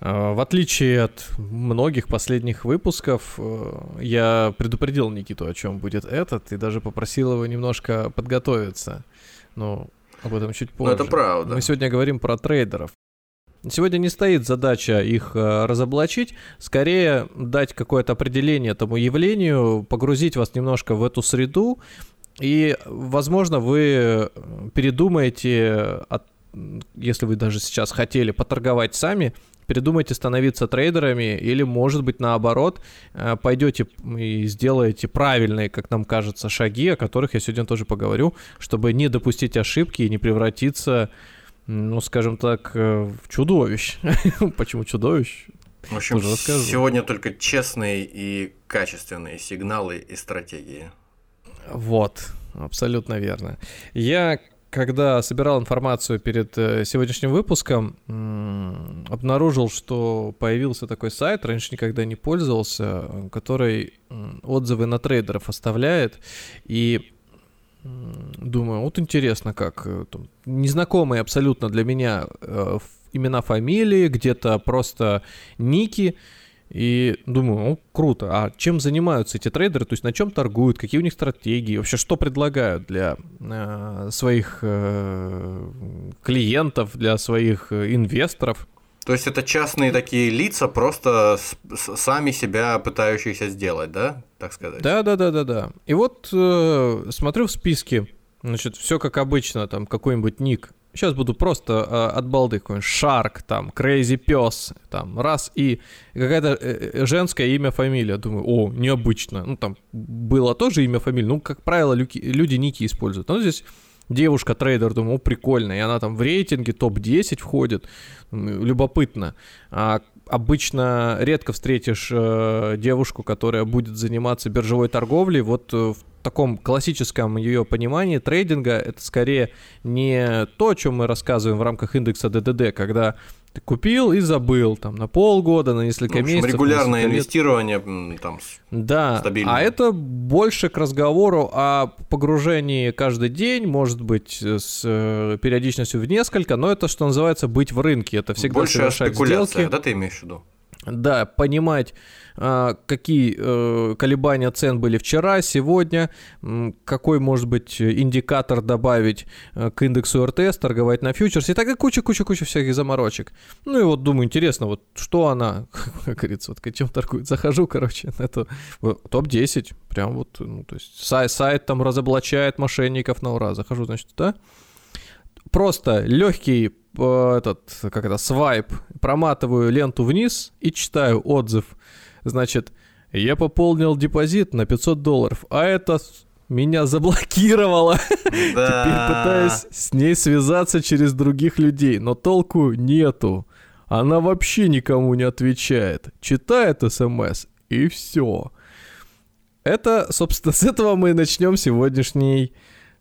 А, в отличие от многих последних выпусков, э, я предупредил Никиту, о чем будет этот, и даже попросил его немножко подготовиться. Но об этом чуть позже. Ну, это правда. Мы сегодня говорим про трейдеров. Сегодня не стоит задача их э, разоблачить, скорее дать какое-то определение этому явлению, погрузить вас немножко в эту среду, и, возможно, вы передумаете, от, если вы даже сейчас хотели поторговать сами, передумайте становиться трейдерами или, может быть, наоборот, э, пойдете и сделаете правильные, как нам кажется, шаги, о которых я сегодня тоже поговорю, чтобы не допустить ошибки и не превратиться, ну, скажем так, э, в чудовищ. Почему чудовищ? В общем, сегодня только честные и качественные сигналы и стратегии. Вот, абсолютно верно. Я когда собирал информацию перед э, сегодняшним выпуском, обнаружил, что появился такой сайт, раньше никогда не пользовался, который отзывы на трейдеров оставляет. И думаю, вот интересно, как э, там, незнакомые абсолютно для меня э, имена, фамилии, где-то просто ники. И думаю, ну, круто. А чем занимаются эти трейдеры? То есть на чем торгуют? Какие у них стратегии? Вообще, что предлагают для э, своих э, клиентов, для своих э, инвесторов? То есть это частные такие лица, просто сами себя пытающиеся сделать, да, так сказать? Да, да, да, да, да. И вот э, смотрю в списке, значит, все как обычно, там какой-нибудь ник Сейчас буду просто э, от балды какой-нибудь Шарк, там, Крейзи Пес, там, раз, и какая-то э, э, женское имя, фамилия. Думаю, о, необычно. Ну, там было тоже имя, фамилия. Ну, как правило, люди, люди ники используют. Но здесь девушка-трейдер, думаю, о, прикольно. И она там в рейтинге топ-10 входит. Любопытно. А обычно редко встретишь э, девушку, которая будет заниматься биржевой торговлей. Вот э, в таком классическом ее понимании трейдинга это скорее не то, о чем мы рассказываем в рамках индекса ДДД, когда ты купил и забыл там на полгода, на несколько ну, общем, месяцев. Регулярное инвестирование там Да, стабильное. а это больше к разговору о погружении каждый день, может быть, с э, периодичностью в несколько, но это, что называется, быть в рынке. Это всегда больше совершать сделки. да, ты имеешь в виду? Да, понимать, а, какие э, колебания цен были вчера, сегодня, какой может быть индикатор добавить э, к индексу РТС, торговать на фьючерсе, и так и куча-куча-куча всяких заморочек. Ну и вот думаю, интересно, вот что она, как говорится, вот чем торгует. Захожу, короче, на эту топ-10, прям вот, ну, то есть сайт, сайт там разоблачает мошенников на ура. Захожу, значит, да, просто легкий этот, как это, свайп, проматываю ленту вниз и читаю отзыв. Значит, я пополнил депозит на 500 долларов, а это меня заблокировало. Да. Теперь пытаюсь с ней связаться через других людей, но толку нету. Она вообще никому не отвечает. Читает смс и все. Это, собственно, с этого мы начнем сегодняшний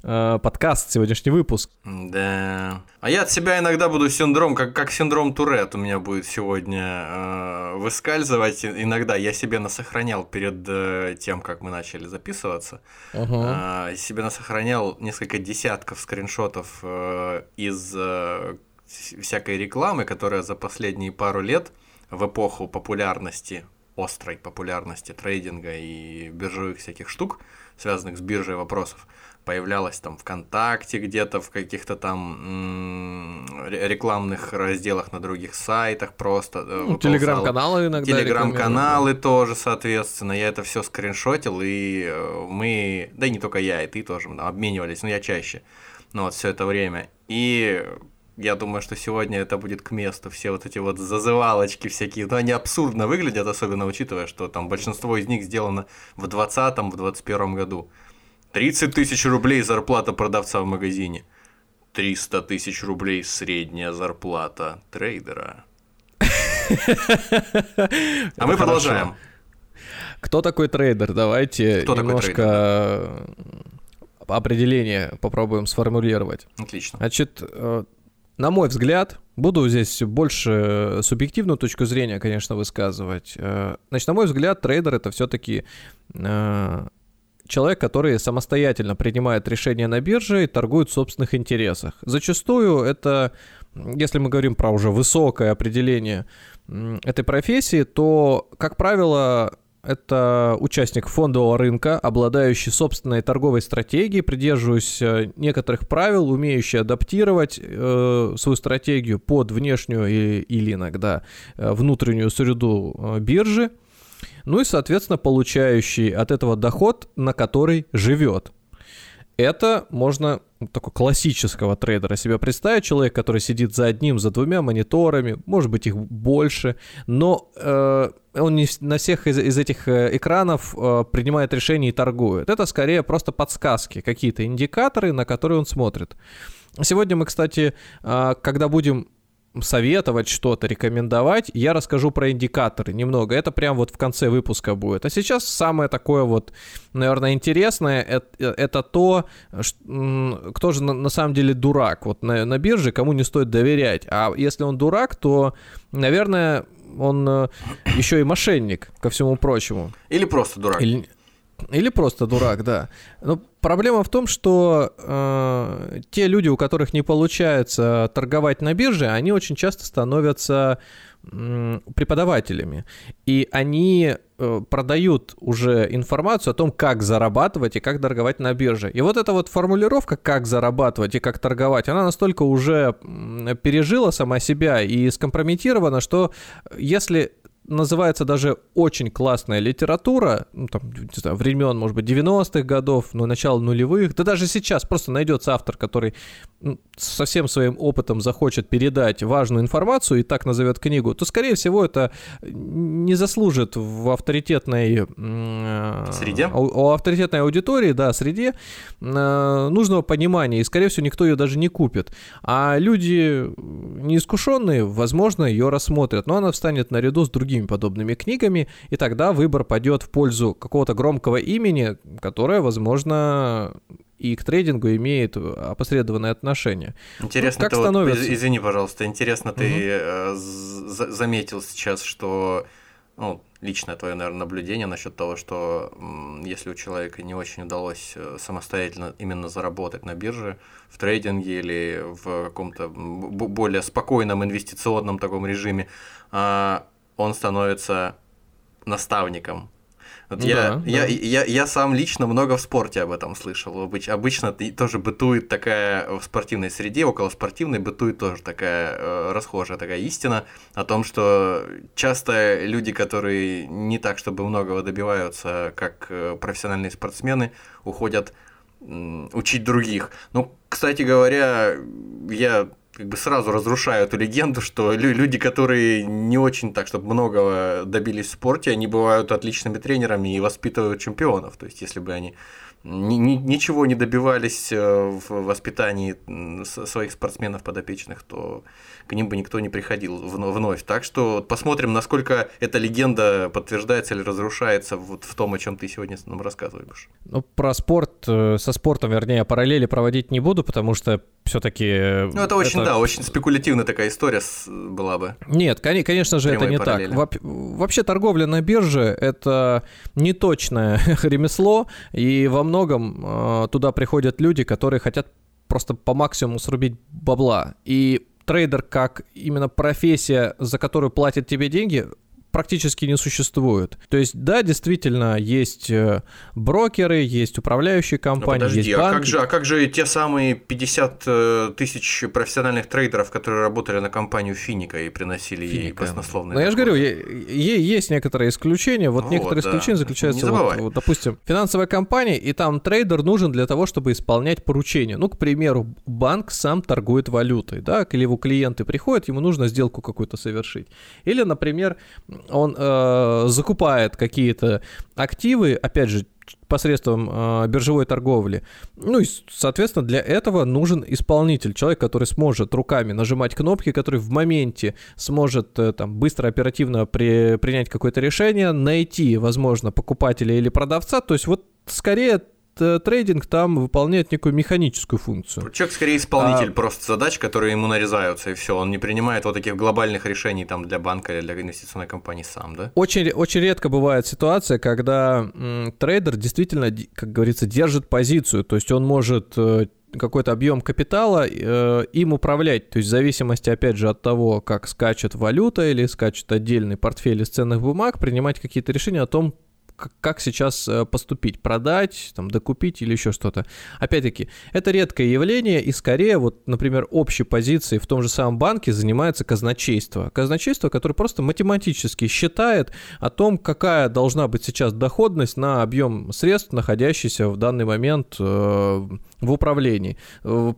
э, подкаст, сегодняшний выпуск. Да. А я от себя иногда буду синдром, как, как синдром Турет у меня будет сегодня э, выскальзывать. Иногда я себе насохранял перед э, тем, как мы начали записываться. Uh-huh. Э, себе насохранял несколько десятков скриншотов э, из э, всякой рекламы, которая за последние пару лет в эпоху популярности, острой популярности трейдинга и биржевых всяких штук, связанных с биржей вопросов, появлялась там ВКонтакте где-то, в каких-то там рекламных разделах на других сайтах просто. Э, ну, телеграм-каналы иногда. Телеграм-каналы тоже, соответственно. Я это все скриншотил, и э, мы, да и не только я, и ты тоже обменивались, но я чаще. Ну вот все это время. И я думаю, что сегодня это будет к месту. Все вот эти вот зазывалочки всякие, ну, они абсурдно выглядят, особенно учитывая, что там большинство из них сделано в 2020, в 2021 году. 30 тысяч рублей зарплата продавца в магазине. 300 тысяч рублей средняя зарплата трейдера. А мы продолжаем. Кто такой трейдер? Давайте Кто немножко определение попробуем сформулировать. Отлично. Значит, э, на мой взгляд, буду здесь больше субъективную точку зрения, конечно, высказывать. Э, Значит, на мой взгляд, трейдер это все-таки человек, который самостоятельно принимает решения на бирже и торгует в собственных интересах. Зачастую это, если мы говорим про уже высокое определение этой профессии, то, как правило, это участник фондового рынка, обладающий собственной торговой стратегией, придерживающийся некоторых правил, умеющий адаптировать э, свою стратегию под внешнюю или, или иногда э, внутреннюю среду э, биржи. Ну и, соответственно, получающий от этого доход, на который живет. Это можно такого классического трейдера себе представить. Человек, который сидит за одним, за двумя мониторами, может быть, их больше, но э, он не на всех из, из этих э, экранов э, принимает решения и торгует. Это скорее просто подсказки, какие-то индикаторы, на которые он смотрит. Сегодня мы, кстати, э, когда будем советовать что-то, рекомендовать, я расскажу про индикаторы немного. Это прям вот в конце выпуска будет. А сейчас самое такое вот, наверное, интересное, это, это то, что, кто же на, на самом деле дурак вот на, на бирже, кому не стоит доверять. А если он дурак, то, наверное, он э, еще и мошенник, ко всему прочему. Или просто дурак. Или, или просто дурак, да. Но проблема в том, что э, те люди, у которых не получается торговать на бирже, они очень часто становятся э, преподавателями. И они э, продают уже информацию о том, как зарабатывать и как торговать на бирже. И вот эта вот формулировка, как зарабатывать и как торговать, она настолько уже пережила сама себя и скомпрометирована, что если называется даже очень классная литература, ну, там, не знаю, времен, может быть, 90-х годов, ну, начала нулевых, да даже сейчас просто найдется автор, который ну, со всем своим опытом захочет передать важную информацию и так назовет книгу, то, скорее всего, это не заслужит в авторитетной... Среде? У, авторитетной аудитории, да, среде э, нужного понимания, и, скорее всего, никто ее даже не купит. А люди неискушенные, возможно, ее рассмотрят, но она встанет наряду с другими подобными книгами, и тогда выбор пойдет в пользу какого-то громкого имени, которое, возможно, и к трейдингу имеет опосредованное отношение. Интересно, ну, как ты становится... вот, извини, пожалуйста, интересно, ты угу. заметил сейчас, что ну, личное твое, наверное, наблюдение насчет того, что если у человека не очень удалось э, самостоятельно именно заработать на бирже, в трейдинге или в каком-то более спокойном инвестиционном таком режиме, а, он становится наставником. Вот да, я, да. Я, я, я сам лично много в спорте об этом слышал. Обычно тоже бытует такая в спортивной среде, около спортивной бытует тоже такая э, расхожая такая истина о том, что часто люди, которые не так, чтобы многого добиваются, как э, профессиональные спортсмены, уходят учить других. Ну, кстати говоря, я как бы сразу разрушаю эту легенду, что люди, которые не очень так, чтобы многого добились в спорте, они бывают отличными тренерами и воспитывают чемпионов. То есть, если бы они ни, ни, ничего не добивались э, в воспитании своих спортсменов подопечных, то к ним бы никто не приходил вновь. Так что посмотрим, насколько эта легенда подтверждается или разрушается вот в том, о чем ты сегодня нам рассказываешь. Ну, про спорт, э, со спортом, вернее, параллели проводить не буду, потому что все-таки... Ну, это очень, это... да, очень спекулятивная такая история была бы. Нет, конечно же, это не параллели. так. Вообще торговля на бирже – это неточное ремесло, и во многом э, туда приходят люди, которые хотят просто по максимуму срубить бабла. И трейдер как именно профессия, за которую платят тебе деньги, практически не существует. То есть, да, действительно, есть э, брокеры, есть управляющие компании, подожди, есть банки. А как, же, а как же те самые 50 э, тысяч профессиональных трейдеров, которые работали на компанию Финика и приносили Финика. ей баснословные Ну, я же говорю, есть некоторые исключения. Вот, вот некоторые да. исключения заключаются, вот, вот, допустим, финансовая компания, и там трейдер нужен для того, чтобы исполнять поручения. Ну, к примеру, банк сам торгует валютой, да, или его клиенты приходят, ему нужно сделку какую-то совершить. Или, например, он э, закупает какие-то активы, опять же, посредством э, биржевой торговли. Ну и, соответственно, для этого нужен исполнитель, человек, который сможет руками нажимать кнопки, который в моменте сможет э, там быстро, оперативно при, принять какое-то решение, найти, возможно, покупателя или продавца. То есть вот скорее трейдинг там выполняет некую механическую функцию. Человек скорее исполнитель а... просто задач, которые ему нарезаются, и все. Он не принимает вот таких глобальных решений там для банка или для инвестиционной компании сам, да? Очень, очень редко бывает ситуация, когда м, трейдер действительно, как говорится, держит позицию. То есть он может э, какой-то объем капитала э, им управлять. То есть в зависимости, опять же, от того, как скачет валюта или скачет отдельный портфель из ценных бумаг, принимать какие-то решения о том, как сейчас э, поступить, продать, там, докупить или еще что-то. Опять-таки, это редкое явление, и скорее, вот, например, общей позицией в том же самом банке занимается казначейство. Казначейство, которое просто математически считает о том, какая должна быть сейчас доходность на объем средств, находящийся в данный момент э, в управлении э,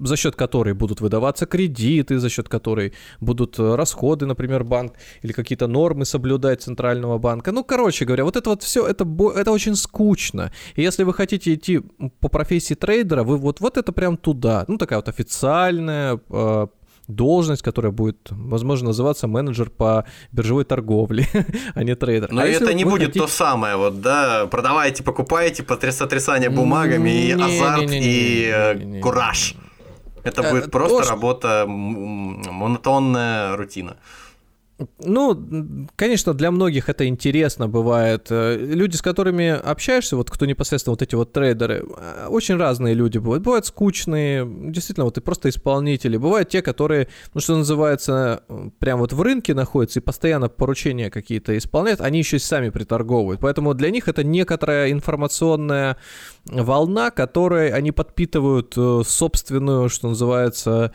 за счет которой будут выдаваться кредиты, за счет которой будут э, расходы, например, банк или какие-то нормы соблюдать центрального банка. Ну, короче говоря, вот это вот все, это, это очень скучно. И если вы хотите идти по профессии трейдера, вы вот, вот это прям туда. Ну, такая вот официальная, э, должность, которая будет, возможно, называться менеджер по биржевой торговле, а не трейдер. Но а это не будет хотите... то самое, вот, да, продавайте, покупайте, сотрясание бумагами, и азарт, и кураж. Это э, будет просто работа монотонная рутина. Ну, конечно, для многих это интересно бывает. Э, люди, с которыми общаешься, вот кто непосредственно вот эти вот трейдеры, э, очень разные люди бывают. Бывают скучные, действительно, вот и просто исполнители. Бывают те, которые, ну, что называется, прям вот в рынке находятся и постоянно поручения какие-то исполняют, они еще и сами приторговывают. Поэтому для них это некоторая информационная волна, которой они подпитывают э, собственную, что называется,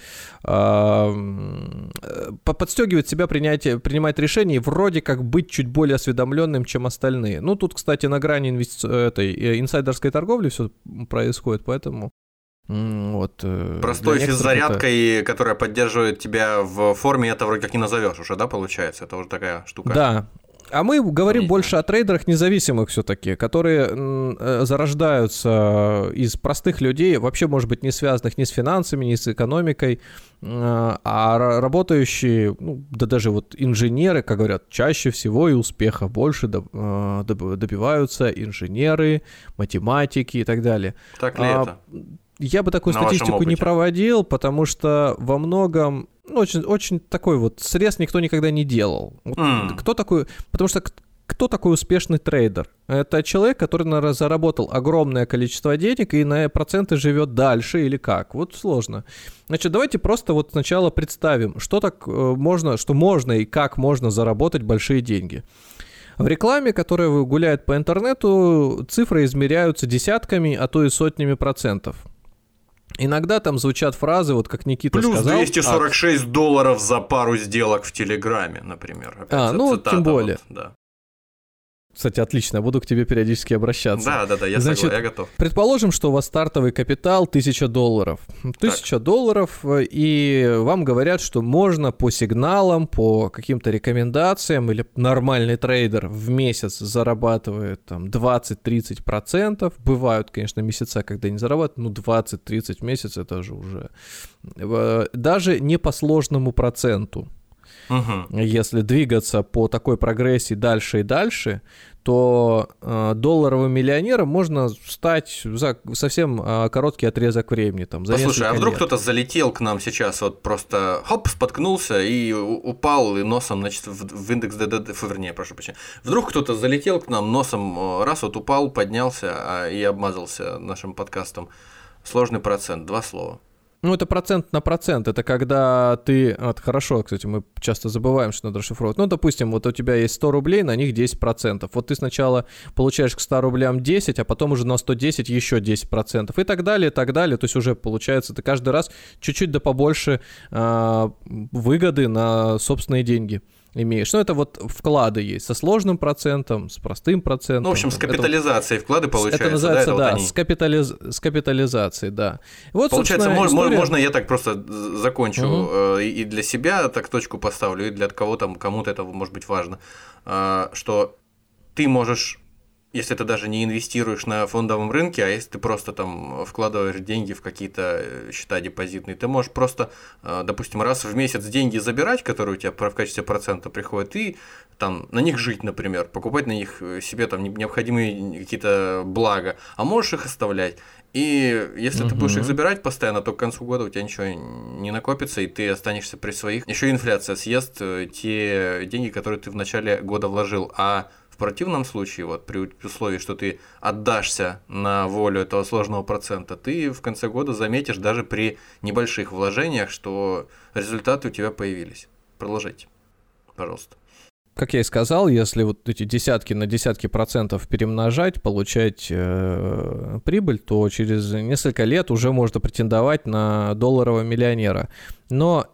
подстегивают себя принятие принимать решения и вроде как быть чуть более осведомленным, чем остальные. Ну, тут, кстати, на грани инвести... этой э, инсайдерской торговли все происходит, поэтому вот, э, Простой физзарядкой, это... которая поддерживает тебя в форме, это вроде как не назовешь уже, да, получается? Это уже такая штука. Да, а мы говорим Понятно. больше о трейдерах независимых все-таки, которые э, зарождаются из простых людей, вообще, может быть, не связанных ни с финансами, ни с экономикой, э, а работающие, ну, да даже вот инженеры, как говорят, чаще всего и успеха больше э, добиваются инженеры, математики и так далее. Так ли а, это? Я бы такую На статистику не проводил, потому что во многом ну, очень, очень такой вот срез никто никогда не делал. Вот mm. Кто такой? Потому что кто такой успешный трейдер? Это человек, который, наверное, заработал огромное количество денег и на проценты живет дальше или как? Вот сложно. Значит, давайте просто вот сначала представим, что так э, можно, что можно и как можно заработать большие деньги. В рекламе, которая гуляет по интернету, цифры измеряются десятками, а то и сотнями процентов. Иногда там звучат фразы, вот как Никита Плюс сказал. Плюс 246 а... долларов за пару сделок в Телеграме, например. Опять а, ну, тем более. Вот, да. Кстати, отлично, буду к тебе периодически обращаться. Да, да, да, я Значит, согласен, я готов. Предположим, что у вас стартовый капитал 1000 долларов. 1000 так. долларов, и вам говорят, что можно по сигналам, по каким-то рекомендациям, или нормальный трейдер в месяц зарабатывает там 20-30%. Бывают, конечно, месяца, когда не зарабатывают, ну 20-30 в месяц это же уже... Э, даже не по сложному проценту. Угу. Если двигаться по такой прогрессии дальше и дальше, то э, долларовым миллионером можно стать за совсем э, короткий отрезок времени. Там, за Послушай, а вдруг кто-то залетел к нам сейчас, вот просто хоп, споткнулся и упал и носом, значит, в, в индекс ДДД, вернее, прошу прощения. Вдруг кто-то залетел к нам носом, э, раз вот упал, поднялся а, и обмазался нашим подкастом. Сложный процент, два слова. Ну, это процент на процент. Это когда ты... Вот, хорошо, кстати, мы часто забываем, что надо расшифровывать. Ну, допустим, вот у тебя есть 100 рублей, на них 10%. Вот ты сначала получаешь к 100 рублям 10, а потом уже на 110 еще 10%. И так далее, и так далее. То есть уже получается, ты каждый раз чуть-чуть да побольше э, выгоды на собственные деньги имеешь. Ну, это вот вклады есть со сложным процентом, с простым процентом. Ну, в общем, с капитализацией это, вклады получаются. Это называется, да, это да, вот с, капитализ... с капитализацией, да. Вот, получается, можно, история... можно я так просто закончу угу. и для себя так точку поставлю, и для кого-то, кому-то это может быть важно, э, что ты можешь если ты даже не инвестируешь на фондовом рынке, а если ты просто там вкладываешь деньги в какие-то э, счета депозитные, ты можешь просто, э, допустим, раз в месяц деньги забирать, которые у тебя в качестве процента приходят, и там на них жить, например, покупать на них э, себе там необходимые какие-то блага, а можешь их оставлять. И если угу. ты будешь их забирать постоянно, то к концу года у тебя ничего не накопится, и ты останешься при своих. Еще инфляция съест те деньги, которые ты в начале года вложил, а в противном случае, вот при условии, что ты отдашься на волю этого сложного процента, ты в конце года заметишь даже при небольших вложениях, что результаты у тебя появились. Продолжайте, пожалуйста. Как я и сказал, если вот эти десятки на десятки процентов перемножать, получать э, прибыль, то через несколько лет уже можно претендовать на долларового миллионера. Но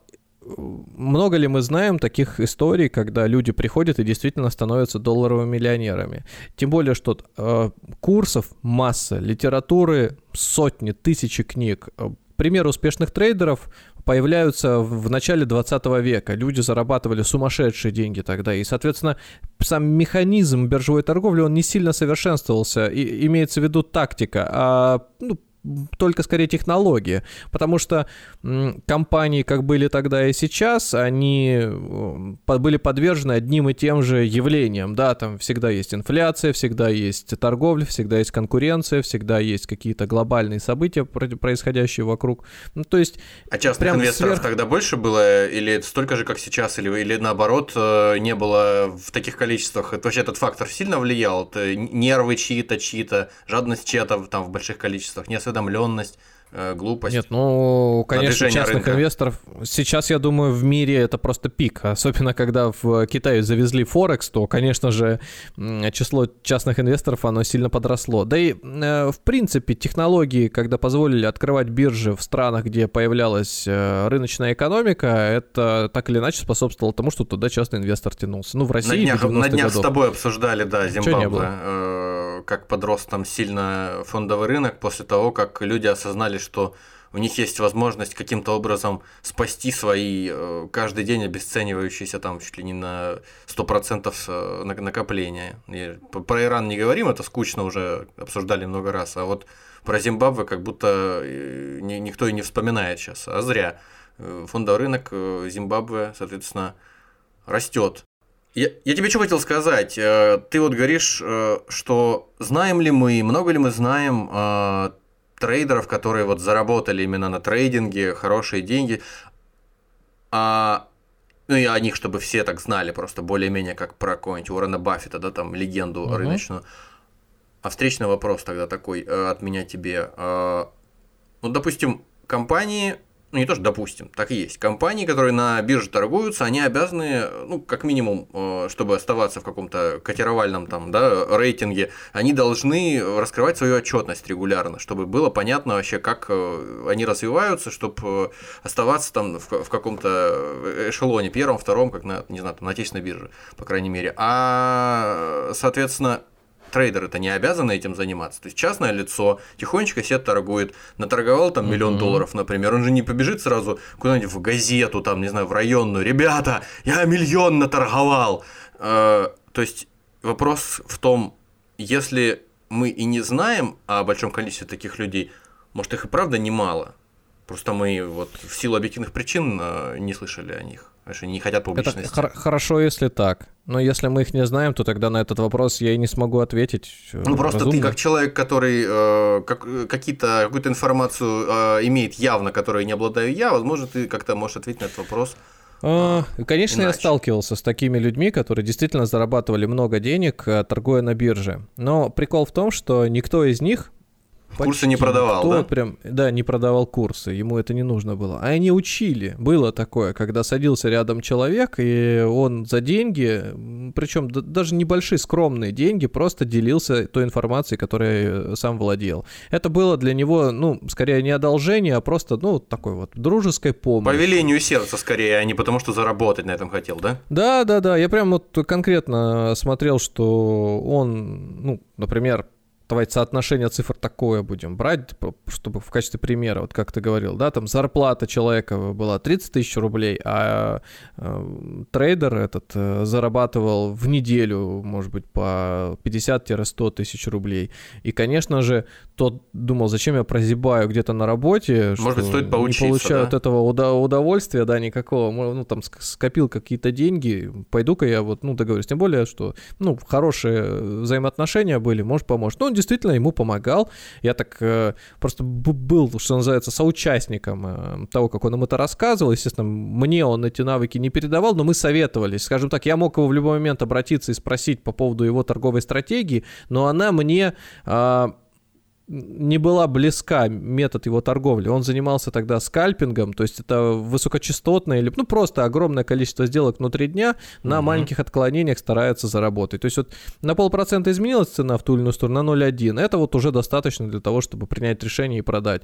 много ли мы знаем таких историй, когда люди приходят и действительно становятся долларовыми миллионерами? Тем более, что э, курсов масса, литературы сотни, тысячи книг. Э, примеры успешных трейдеров появляются в начале 20 века. Люди зарабатывали сумасшедшие деньги тогда. И, соответственно, сам механизм биржевой торговли, он не сильно совершенствовался. И имеется в виду тактика. А ну, только скорее технологии, потому что компании, как были тогда и сейчас, они были подвержены одним и тем же явлениям, да, там всегда есть инфляция, всегда есть торговля, всегда есть конкуренция, всегда есть какие-то глобальные события, происходящие вокруг, ну, то есть... А частных инвесторов сверх... тогда больше было, или столько же, как сейчас, или, или наоборот, э, не было в таких количествах? Это вообще этот фактор сильно влиял? Это нервы чьи-то, чьи-то, жадность чья-то там в больших количествах, не э, глупость. Нет, ну, конечно, частных рынка. инвесторов. Сейчас, я думаю, в мире это просто пик. Особенно, когда в Китае завезли Форекс, то, конечно же, число частных инвесторов, оно сильно подросло. Да и, э, в принципе, технологии, когда позволили открывать биржи в странах, где появлялась э, рыночная экономика, это так или иначе способствовало тому, что туда частный инвестор тянулся. Ну, в России На днях, на днях с тобой обсуждали, да, Зимбабве как подрос там сильно фондовый рынок после того, как люди осознали, что у них есть возможность каким-то образом спасти свои э, каждый день обесценивающиеся там чуть ли не на 100% э, накопления. И про Иран не говорим, это скучно уже обсуждали много раз, а вот про Зимбабве как будто э, никто и не вспоминает сейчас, а зря. Фондовый рынок Зимбабве, соответственно, растет. Я, я тебе что хотел сказать? Э, ты вот говоришь, э, что знаем ли мы, много ли мы знаем э, трейдеров, которые вот заработали именно на трейдинге хорошие деньги, а, ну и о них, чтобы все так знали, просто более-менее как про какого-нибудь Уоррена Баффета, да, там легенду угу. рыночную. А встречный вопрос тогда такой от меня тебе. Ну, допустим, компании ну не то, что допустим, так и есть. Компании, которые на бирже торгуются, они обязаны, ну, как минимум, э, чтобы оставаться в каком-то котировальном там, да, рейтинге, они должны раскрывать свою отчетность регулярно, чтобы было понятно вообще, как э, они развиваются, чтобы э, оставаться там в, в каком-то эшелоне первом, втором, как на, не знаю, там, на отечественной бирже, по крайней мере. А, соответственно, трейдеры-то не обязаны этим заниматься. То есть частное лицо тихонечко себе торгует, наторговал там миллион mm-hmm. долларов, например, он же не побежит сразу куда-нибудь в газету, там, не знаю, в районную, ребята, я миллион наторговал. Э, то есть вопрос в том, если мы и не знаем о большом количестве таких людей, может их и правда немало, просто мы вот в силу объективных причин э, не слышали о них. Потому не хотят публичности. Это хор- хорошо, если так. Но если мы их не знаем, то тогда на этот вопрос я и не смогу ответить. Э, ну просто разумно. ты как человек, который э, как, какие-то, какую-то информацию э, имеет явно, которой не обладаю я, возможно, ты как-то можешь ответить на этот вопрос. А, конечно, Иначе. я сталкивался с такими людьми, которые действительно зарабатывали много денег, э, торгуя на бирже. Но прикол в том, что никто из них Курсы не продавал, да? прям, да, не продавал курсы, ему это не нужно было. А они учили. Было такое, когда садился рядом человек, и он за деньги, причем даже небольшие скромные деньги, просто делился той информацией, которой сам владел. Это было для него, ну, скорее не одолжение, а просто, ну, такой вот дружеской помощи. По велению сердца скорее, а не потому что заработать на этом хотел, да? Да, да, да. Я прям вот конкретно смотрел, что он, ну, например, давайте соотношение цифр такое будем брать, чтобы в качестве примера, вот как ты говорил, да, там зарплата человека была 30 тысяч рублей, а э, трейдер этот э, зарабатывал в неделю, может быть, по 50-100 тысяч рублей. И, конечно же, тот думал, зачем я прозябаю где-то на работе, может быть, стоит поучиться, не получаю да? от этого удовольствия, да, никакого, ну, там, скопил какие-то деньги, пойду-ка я вот, ну, договорюсь, тем более, что, ну, хорошие взаимоотношения были, может, поможет. Ну, он действительно ему помогал, я так э, просто был, что называется, соучастником э, того, как он им это рассказывал, естественно, мне он эти навыки не передавал, но мы советовались, скажем так, я мог его в любой момент обратиться и спросить по поводу его торговой стратегии, но она мне э, не была близка метод его торговли. Он занимался тогда скальпингом, то есть это высокочастотное или ну просто огромное количество сделок внутри дня на угу. маленьких отклонениях старается заработать. То есть вот на полпроцента изменилась цена в ту или иную сторону на 0,1. Это вот уже достаточно для того, чтобы принять решение и продать.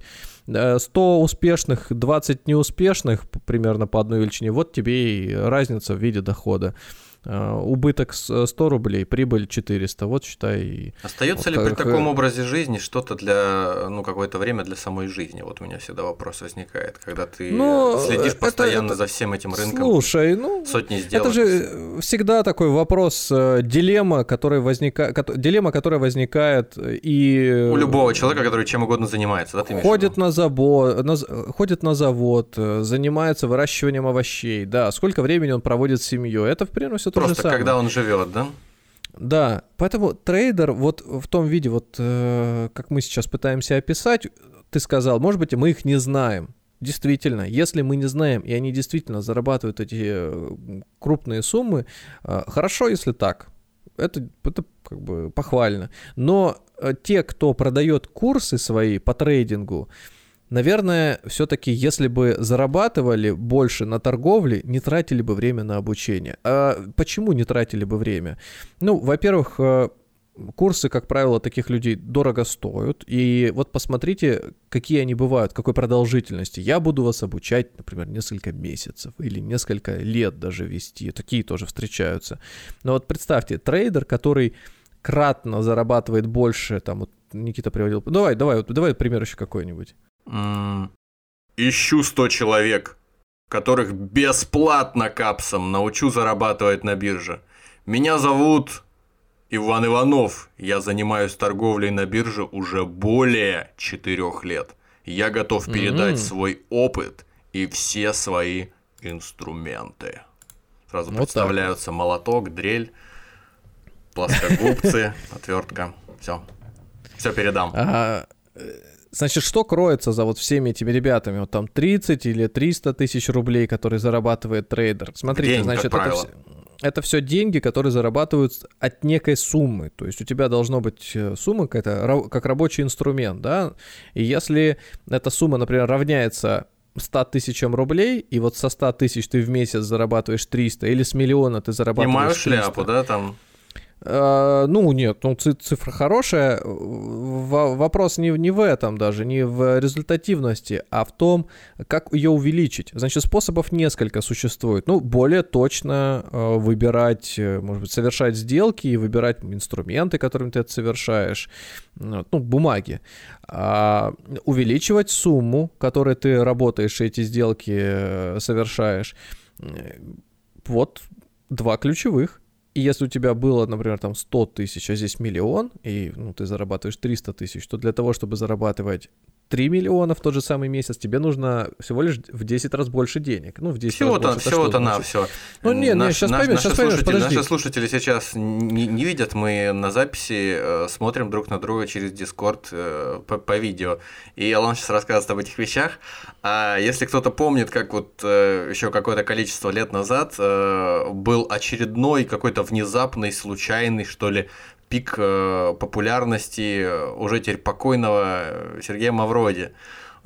100 успешных, 20 неуспешных примерно по одной величине. Вот тебе и разница в виде дохода. Э, убыток 100 э, рублей, прибыль 400, вот считай. Остается вот, ли при таком образе жизни что-то для, ну, какое-то время для самой жизни? Вот у меня всегда вопрос возникает, когда ты ну, следишь это, постоянно это, за всем этим рынком. Слушай, ну, сотни сделок. Это же всегда такой вопрос, э, дилемма, которая возникает, дилемма, которая возникает и... У любого человека, который чем угодно занимается, да, ты Ходит на, забор, на, ходит на завод, занимается выращиванием овощей, да, сколько времени он проводит с семьей, это, в принципе, Просто когда он живет, да? Да, поэтому трейдер вот в том виде, вот э, как мы сейчас пытаемся описать, ты сказал, может быть, мы их не знаем. Действительно, если мы не знаем, и они действительно зарабатывают эти э, крупные суммы, э, хорошо, если так. Это, это как бы похвально. Но э, те, кто продает курсы свои по трейдингу, Наверное, все-таки, если бы зарабатывали больше на торговле, не тратили бы время на обучение. А почему не тратили бы время? Ну, во-первых, э, курсы, как правило, таких людей дорого стоят. И вот посмотрите, какие они бывают, какой продолжительности. Я буду вас обучать, например, несколько месяцев или несколько лет даже вести. Такие тоже встречаются. Но вот представьте, трейдер, который кратно зарабатывает больше, там вот Никита приводил. Давай, давай, вот, давай пример еще какой-нибудь. Ищу 100 человек, которых бесплатно капсом научу зарабатывать на бирже. Меня зовут Иван Иванов. Я занимаюсь торговлей на бирже уже более 4 лет. Я готов передать mm-hmm. свой опыт и все свои инструменты. Сразу вот представляются так. молоток, дрель, плоскогубцы, отвертка. Все. Все передам. Ага. Значит, что кроется за вот всеми этими ребятами? Вот там 30 или 300 тысяч рублей, которые зарабатывает трейдер. Смотрите, День, значит, это все, это все деньги, которые зарабатываются от некой суммы. То есть у тебя должно быть э, сумма какая-то, как рабочий инструмент, да? И если эта сумма, например, равняется 100 тысячам рублей, и вот со 100 тысяч ты в месяц зарабатываешь 300, или с миллиона ты зарабатываешь Снимаю 300. шляпу, да, там? Э, ну, нет, ну цифра хорошая. Вопрос не, не в этом даже, не в результативности, а в том, как ее увеличить. Значит, способов несколько существует. Ну, более точно э, выбирать, э, может быть, совершать сделки и выбирать инструменты, которыми ты это совершаешь. Ну, бумаги. А увеличивать сумму, которой ты работаешь и эти сделки совершаешь. Вот два ключевых. И если у тебя было, например, там 100 тысяч, а здесь миллион, и ну, ты зарабатываешь 300 тысяч, то для того, чтобы зарабатывать 3 миллиона в тот же самый месяц, тебе нужно всего лишь в 10 раз больше денег. Ну, в 10 всего-то, раз всего-то на все. Ну, нет, наш, нет, сейчас наш, поймешь, сейчас поймешь, слушатели, подожди. Наши слушатели сейчас не, не видят, мы на записи э, смотрим друг на друга через Дискорд э, по, по видео. И Алан сейчас рассказывает об этих вещах. А если кто-то помнит, как вот э, еще какое-то количество лет назад э, был очередной какой-то внезапный, случайный, что ли, пик э, популярности уже теперь покойного Сергея Мавроди.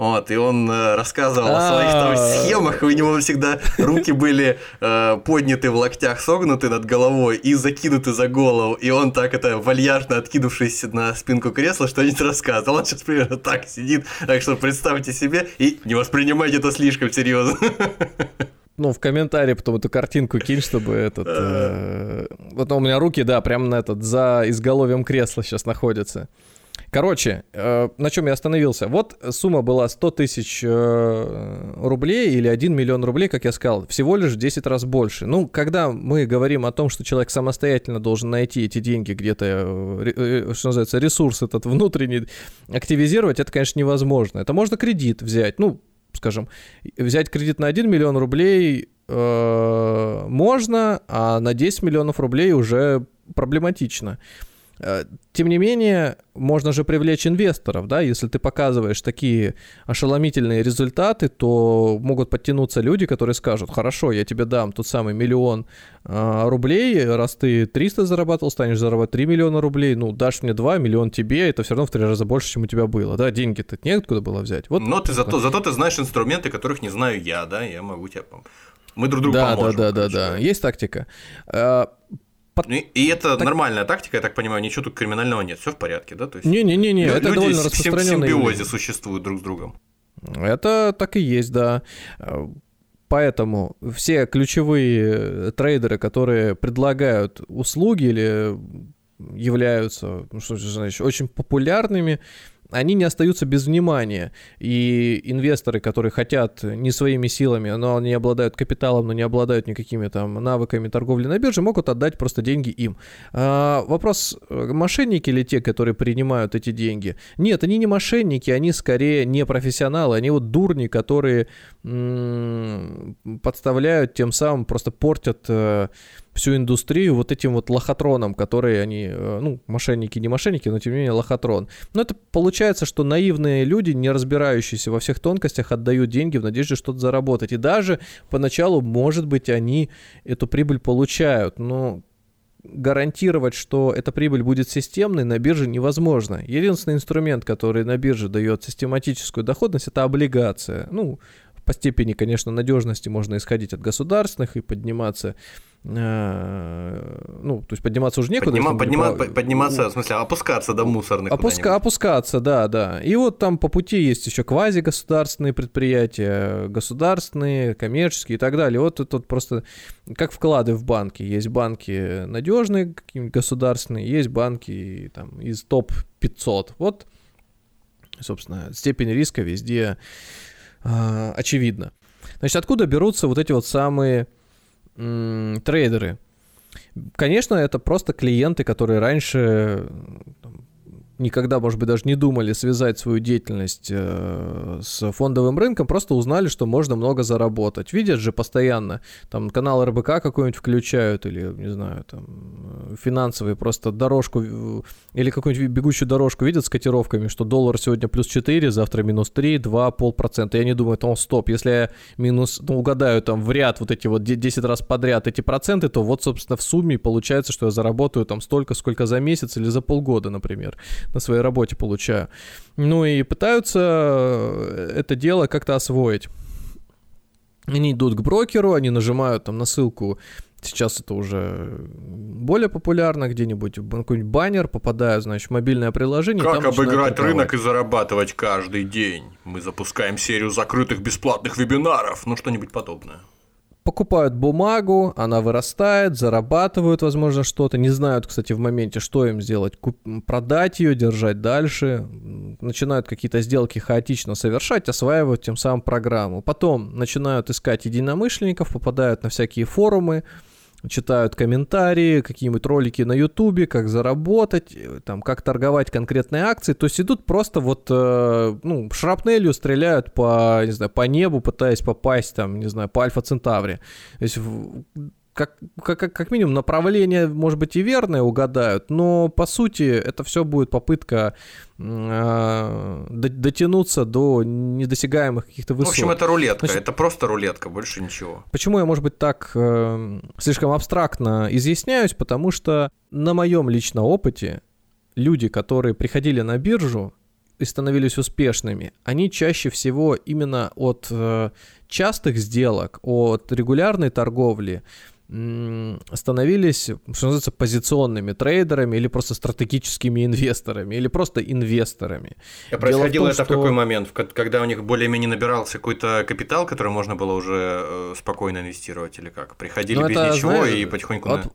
Вот, и он э, рассказывал о своих там схемах, и у него всегда руки были э, подняты в локтях, согнуты над головой и закинуты за голову. И он так это вальяжно откинувшись на спинку кресла, что-нибудь рассказывал. Он сейчас примерно так сидит, так что представьте себе и не воспринимайте это слишком серьезно. Ну, в комментарии потом эту картинку кинь, чтобы этот... Э, вот у меня руки, да, прям на этот, за изголовьем кресла сейчас находятся. Короче, э, на чем я остановился? Вот сумма была 100 тысяч э, рублей или 1 миллион рублей, как я сказал, всего лишь в 10 раз больше. Ну, когда мы говорим о том, что человек самостоятельно должен найти эти деньги где-то, э, что называется, ресурс этот внутренний активизировать, это, конечно, невозможно. Это можно кредит взять, ну, скажем, взять кредит на 1 миллион рублей можно, а на 10 миллионов рублей уже проблематично. Э, тем не менее, можно же привлечь инвесторов, да, если ты показываешь такие ошеломительные результаты, то могут подтянуться люди, которые скажут, хорошо, я тебе дам тот самый миллион э, рублей, раз ты 300 зарабатывал, станешь зарабатывать 3 миллиона рублей, ну, дашь мне 2, миллион тебе, это все равно в три раза больше, чем у тебя было, да, деньги-то неоткуда было взять. Вот, Но ты зато, зато ты знаешь инструменты, которых не знаю я, да, я могу тебе мы друг другу да, поможем. Да, да, да, да, есть тактика. Э, под... Ну, и это так... нормальная тактика, я так понимаю, ничего тут криминального нет, все в порядке, да? Не-не-не, это люди довольно в симбиозе существуют друг с другом. Это так и есть, да. Поэтому все ключевые трейдеры, которые предлагают услуги или являются, ну, что значит, очень популярными, они не остаются без внимания. И инвесторы, которые хотят не своими силами, но они обладают капиталом, но не обладают никакими там навыками торговли на бирже, могут отдать просто деньги им. А, вопрос, э, мошенники ли те, которые принимают эти деньги? Нет, они не мошенники, они скорее не профессионалы, они вот дурни, которые м- подставляют, тем самым просто портят э, всю индустрию вот этим вот лохотроном, которые они, э, ну, мошенники, не мошенники, но тем не менее лохотрон. Но это получается, что наивные люди, не разбирающиеся во всех тонкостях, отдают деньги в надежде что-то заработать. И даже поначалу, может быть, они эту прибыль получают, но гарантировать, что эта прибыль будет системной, на бирже невозможно. Единственный инструмент, который на бирже дает систематическую доходность, это облигация. Ну, по степени, конечно, надежности можно исходить от государственных и подниматься Э, ну, то есть подниматься уже некуда. Поднима, поднима, по... Подниматься, в смысле, опускаться до мусорных. Опуска, опускаться, да, да. И вот там по пути есть еще квази-государственные предприятия, государственные, коммерческие и так далее. Вот тут просто как вклады в банки. Есть банки надежные, государственные, есть банки там из топ-500. Вот, собственно, степень риска везде э, очевидна. Значит, откуда берутся вот эти вот самые трейдеры. Конечно, это просто клиенты, которые раньше никогда, может быть, даже не думали связать свою деятельность э, с фондовым рынком, просто узнали, что можно много заработать. Видят же постоянно, там канал РБК какой-нибудь включают, или, не знаю, там э, финансовые просто дорожку, или какую-нибудь бегущую дорожку видят с котировками, что доллар сегодня плюс 4, завтра минус 3, 2, полпроцента. Я не думаю, там, стоп, если я минус, ну, угадаю там в ряд вот эти вот 10 раз подряд эти проценты, то вот, собственно, в сумме получается, что я заработаю там столько, сколько за месяц или за полгода, например на своей работе получаю. Ну и пытаются э, это дело как-то освоить. Они идут к брокеру, они нажимают там на ссылку Сейчас это уже более популярно, где-нибудь в какой-нибудь баннер попадают, значит, в мобильное приложение. Как обыграть рынок и зарабатывать каждый день? Мы запускаем серию закрытых бесплатных вебинаров, ну что-нибудь подобное покупают бумагу, она вырастает, зарабатывают, возможно, что-то, не знают, кстати, в моменте, что им сделать, Куп- продать ее, держать дальше, начинают какие-то сделки хаотично совершать, осваивают тем самым программу. Потом начинают искать единомышленников, попадают на всякие форумы, читают комментарии, какие-нибудь ролики на ютубе, как заработать, там, как торговать конкретные акции. То есть идут просто вот, э, ну, шрапнелью стреляют по, не знаю, по небу, пытаясь попасть, там, не знаю, по Альфа Центавре. То есть как, как, как минимум направление, может быть, и верное угадают, но по сути это все будет попытка э, дотянуться до недосягаемых каких-то высот. В общем, это рулетка, Значит, это просто рулетка, больше ничего. Почему я, может быть, так э, слишком абстрактно изъясняюсь? Потому что на моем личном опыте люди, которые приходили на биржу, и становились успешными, они чаще всего именно от э, частых сделок, от регулярной торговли, становились, что называется, позиционными трейдерами или просто стратегическими инвесторами, или просто инвесторами. Я происходило том, это что... в какой момент? Когда у них более-менее набирался какой-то капитал, который можно было уже э, спокойно инвестировать, или как? Приходили ну, без это, ничего знаешь, и потихоньку... Вот,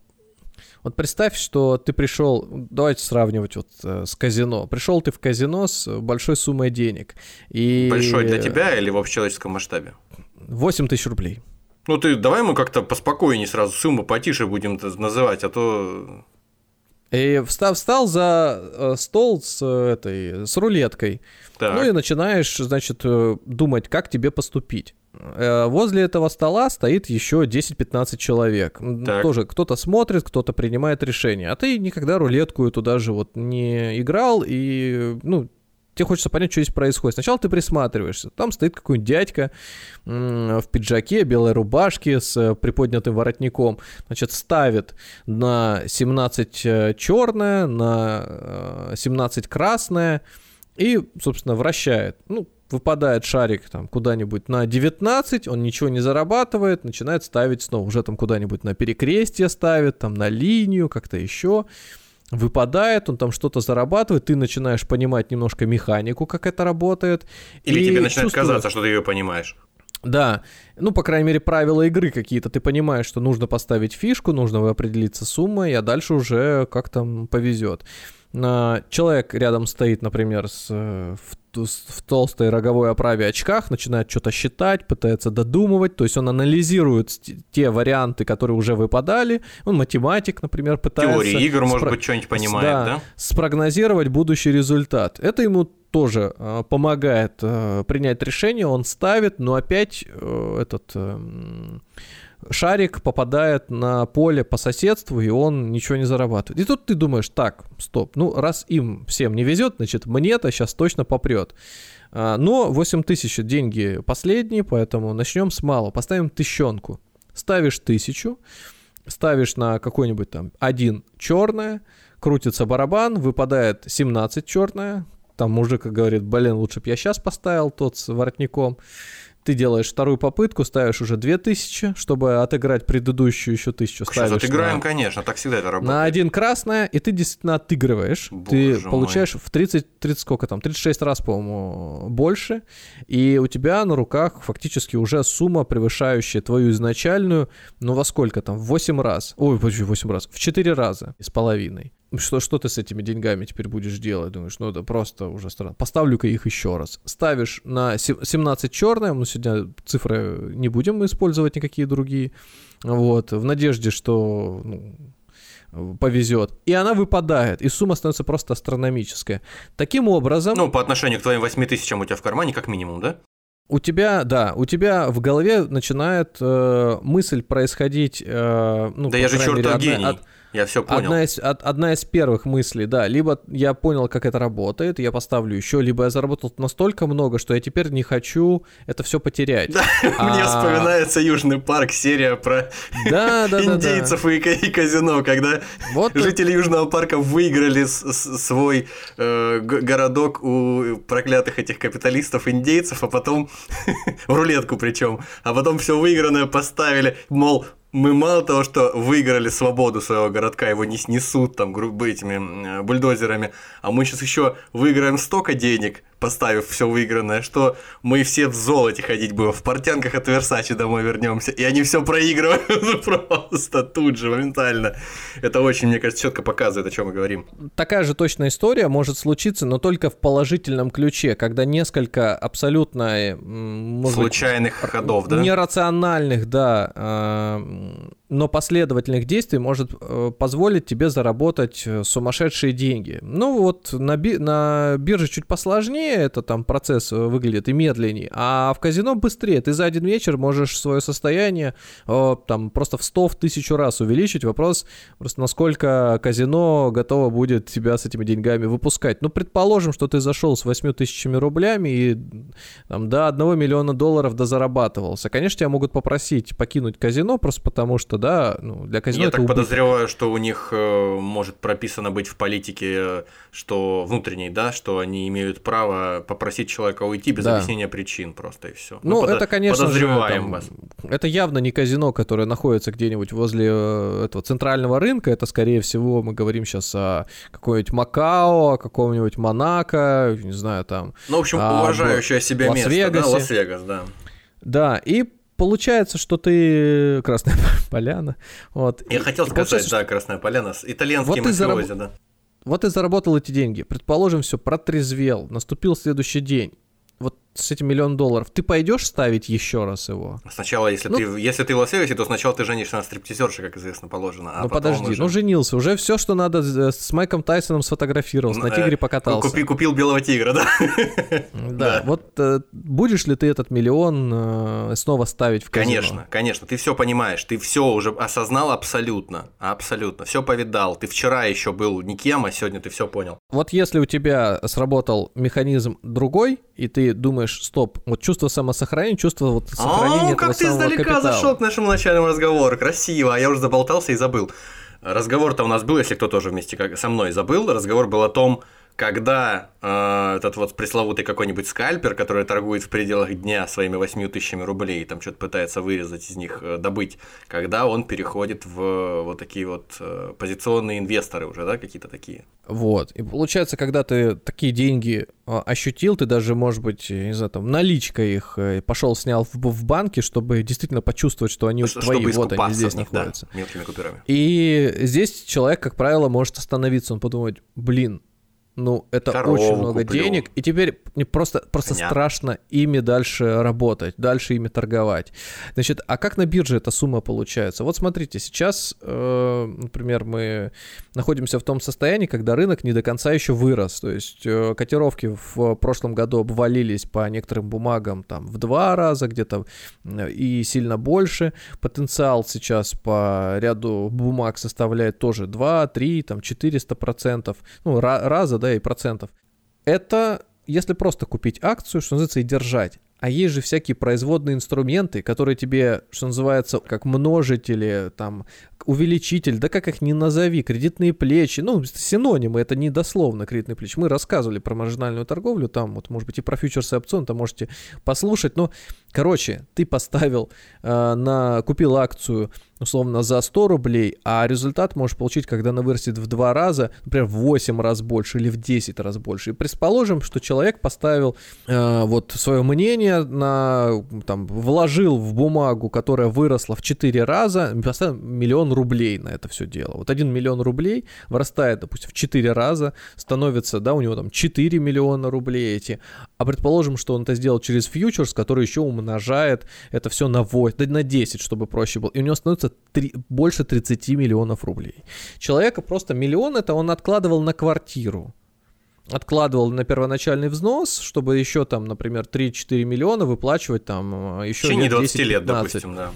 Вот представь, что ты пришел, давайте сравнивать вот э, с казино. Пришел ты в казино с большой суммой денег. И... Большой для тебя или в общечеловеческом масштабе? 8 тысяч рублей. Ну ты давай мы как-то поспокойнее сразу сумму потише будем называть, а то и встав, встал за э, стол с этой с рулеткой. Так. Ну и начинаешь, значит, э, думать, как тебе поступить. Э, возле этого стола стоит еще 10-15 человек. Так. Тоже кто-то смотрит, кто-то принимает решение. А ты никогда рулетку эту даже вот не играл, и, ну, тебе хочется понять, что здесь происходит. Сначала ты присматриваешься. Там стоит какой-нибудь дядька в пиджаке, белой рубашке с э, приподнятым воротником. Значит, ставит на 17 э, черное, на 17 красное и, собственно, вращает. Ну, выпадает шарик там куда-нибудь на 19, он ничего не зарабатывает, начинает ставить снова, уже там куда-нибудь на перекрестие ставит, там на линию, как-то еще. Выпадает, он там что-то зарабатывает, ты начинаешь понимать немножко механику, как это работает. Или тебе начинает чувствуешь... казаться, что ты ее понимаешь. Да, ну, по крайней мере, правила игры какие-то. Ты понимаешь, что нужно поставить фишку, нужно определиться суммой, а дальше уже как там повезет. Человек рядом стоит, например, с, в в толстой роговой оправе очках, начинает что-то считать, пытается додумывать, то есть он анализирует те варианты, которые уже выпадали, он математик, например, пытается... Теории игр, спро... может быть, что-нибудь понимает, да, да? Спрогнозировать будущий результат. Это ему тоже э, помогает э, принять решение, он ставит, но опять э, этот... Э, шарик попадает на поле по соседству, и он ничего не зарабатывает. И тут ты думаешь, так, стоп, ну раз им всем не везет, значит мне-то сейчас точно попрет. А, но 8 тысяч деньги последние, поэтому начнем с малого. Поставим тысячонку. Ставишь тысячу, ставишь на какой-нибудь там один черное, крутится барабан, выпадает 17 черное, там мужик говорит, блин, лучше бы я сейчас поставил тот с воротником ты делаешь вторую попытку, ставишь уже 2000, чтобы отыграть предыдущую еще тысячу. Сейчас отыграем, на, конечно, так всегда это работает. На один красное, и ты действительно отыгрываешь. Боже ты получаешь мой. в 30, 30 сколько там, 36 раз, по-моему, больше, и у тебя на руках фактически уже сумма, превышающая твою изначальную, ну во сколько там, в 8 раз, ой, в 8 раз, в 4 раза с половиной что, что ты с этими деньгами теперь будешь делать? Думаешь, ну это просто уже странно. Поставлю-ка их еще раз. Ставишь на 17 черное, мы сегодня цифры не будем использовать никакие другие, вот, в надежде, что ну, повезет. И она выпадает, и сумма становится просто астрономическая. Таким образом... Ну, по отношению к твоим 8 тысячам у тебя в кармане, как минимум, да? У тебя, да, у тебя в голове начинает э, мысль происходить... Э, ну, да я же чертов гений. От, я все понял. Одна из, од, одна из первых мыслей, да. Либо я понял, как это работает, я поставлю еще, либо я заработал настолько много, что я теперь не хочу это все потерять. Да, а... мне вспоминается Южный парк, серия про да, да, индейцев да, да. И, казино, когда вот жители Южного парка выиграли свой э, городок у проклятых этих капиталистов индейцев, а потом в рулетку причем, а потом все выигранное поставили, мол, мы мало того, что выиграли свободу своего городка, его не снесут там грубо этими бульдозерами, а мы сейчас еще выиграем столько денег, поставив все выигранное, что мы все в золоте ходить будем, в портянках от Версачи домой вернемся, и они все проигрывают просто тут же, моментально. Это очень, мне кажется, четко показывает, о чем мы говорим. Такая же точная история может случиться, но только в положительном ключе, когда несколько абсолютно... Случайных быть, ходов, да? Нерациональных, да, а, но последовательных действий может э, позволить тебе заработать э, сумасшедшие деньги. Ну вот на, би на бирже чуть посложнее это там процесс э, выглядит и медленнее, а в казино быстрее. Ты за один вечер можешь свое состояние там просто в 100, в тысячу раз увеличить. Вопрос просто насколько казино готово будет тебя с этими деньгами выпускать. Ну предположим, что ты зашел с 8 тысячами рублями и там, до 1 миллиона долларов дозарабатывался. Конечно, тебя могут попросить покинуть казино просто потому что что, да, ну, для казино Я это так убыток. подозреваю, что у них э, может прописано быть в политике, что внутренней, да, что они имеют право попросить человека уйти без да. объяснения причин просто и все. Ну, Мы это, конечно же, там, это явно не казино, которое находится где-нибудь возле э, этого центрального рынка, это, скорее всего, мы говорим сейчас о какой-нибудь Макао, о каком-нибудь Монако, не знаю, там... Ну, в общем, уважающее себя место, да, Лас-Вегас, да. Да, и получается, что ты Красная Поляна. Вот. Я хотел сказать, да, Красная Поляна, итальянский вот мафиози, зараб... да. Вот ты заработал эти деньги. Предположим, все, протрезвел, наступил следующий день вот с этим миллион долларов, ты пойдешь ставить еще раз его? Сначала, если ну, ты если ты в Лас-Вегасе, то сначала ты женишься на стриптизерше, как известно, положено. А ну подожди, уже... ну женился, уже все, что надо с Майком Тайсоном сфотографировался, на тигре покатался. Купи, купил белого тигра, да? Да, вот э, будешь ли ты этот миллион э, снова ставить в казино? Конечно, конечно, ты все понимаешь, ты все уже осознал абсолютно, абсолютно, все повидал. Ты вчера еще был никем, а сегодня ты все понял. Вот если у тебя сработал механизм другой, и ты думаешь, стоп, вот чувство самосохранения, чувство вот сохранения О, этого как ты издалека капитала. зашел к нашему начальному разговору, красиво, а я уже заболтался и забыл. Разговор-то у нас был, если кто тоже вместе как со мной забыл, разговор был о том, когда э, этот вот пресловутый какой-нибудь скальпер, который торгует в пределах дня своими 8 тысячами рублей, там что-то пытается вырезать из них, э, добыть, когда он переходит в вот такие вот э, позиционные инвесторы уже, да, какие-то такие. Вот. И получается, когда ты такие деньги э, ощутил, ты даже, может быть, не знаю, там, наличкой их э, пошел, снял в, в банке, чтобы действительно почувствовать, что они чтобы твои, вот они здесь них, находятся. Да, мелкими купюрами. И здесь человек, как правило, может остановиться, он подумать, блин, ну, это Корову очень много куплю. денег, и теперь мне просто, просто страшно ими дальше работать, дальше ими торговать. Значит, а как на бирже эта сумма получается? Вот смотрите, сейчас, э, например, мы находимся в том состоянии, когда рынок не до конца еще вырос, то есть э, котировки в прошлом году обвалились по некоторым бумагам там в два раза где-то э, и сильно больше. Потенциал сейчас по ряду бумаг составляет тоже 2, 3, там 400 процентов, ну, раза, да, да, и процентов. Это если просто купить акцию, что называется, и держать. А есть же всякие производные инструменты, которые тебе, что называется, как множители, там, увеличитель, да как их ни назови, кредитные плечи, ну, синонимы, это не дословно кредитные плечи. Мы рассказывали про маржинальную торговлю, там, вот, может быть, и про фьючерсы и опционы, там можете послушать, но, короче, ты поставил э, на, купил акцию условно за 100 рублей, а результат можешь получить, когда она вырастет в 2 раза, например, в 8 раз больше или в 10 раз больше. И предположим, что человек поставил э, вот свое мнение на, там, вложил в бумагу, которая выросла в 4 раза, поставил миллион рублей на это все дело. Вот 1 миллион рублей вырастает, допустим, в 4 раза, становится, да, у него там 4 миллиона рублей эти, а предположим, что он это сделал через фьючерс, который еще умножает это все на 8, да, на 10, чтобы проще было, и у него становится становится 3, больше 30 миллионов рублей. Человека просто миллион это он откладывал на квартиру. Откладывал на первоначальный взнос, чтобы еще там, например, 3-4 миллиона выплачивать там э, еще В течение 20 лет, допустим, да.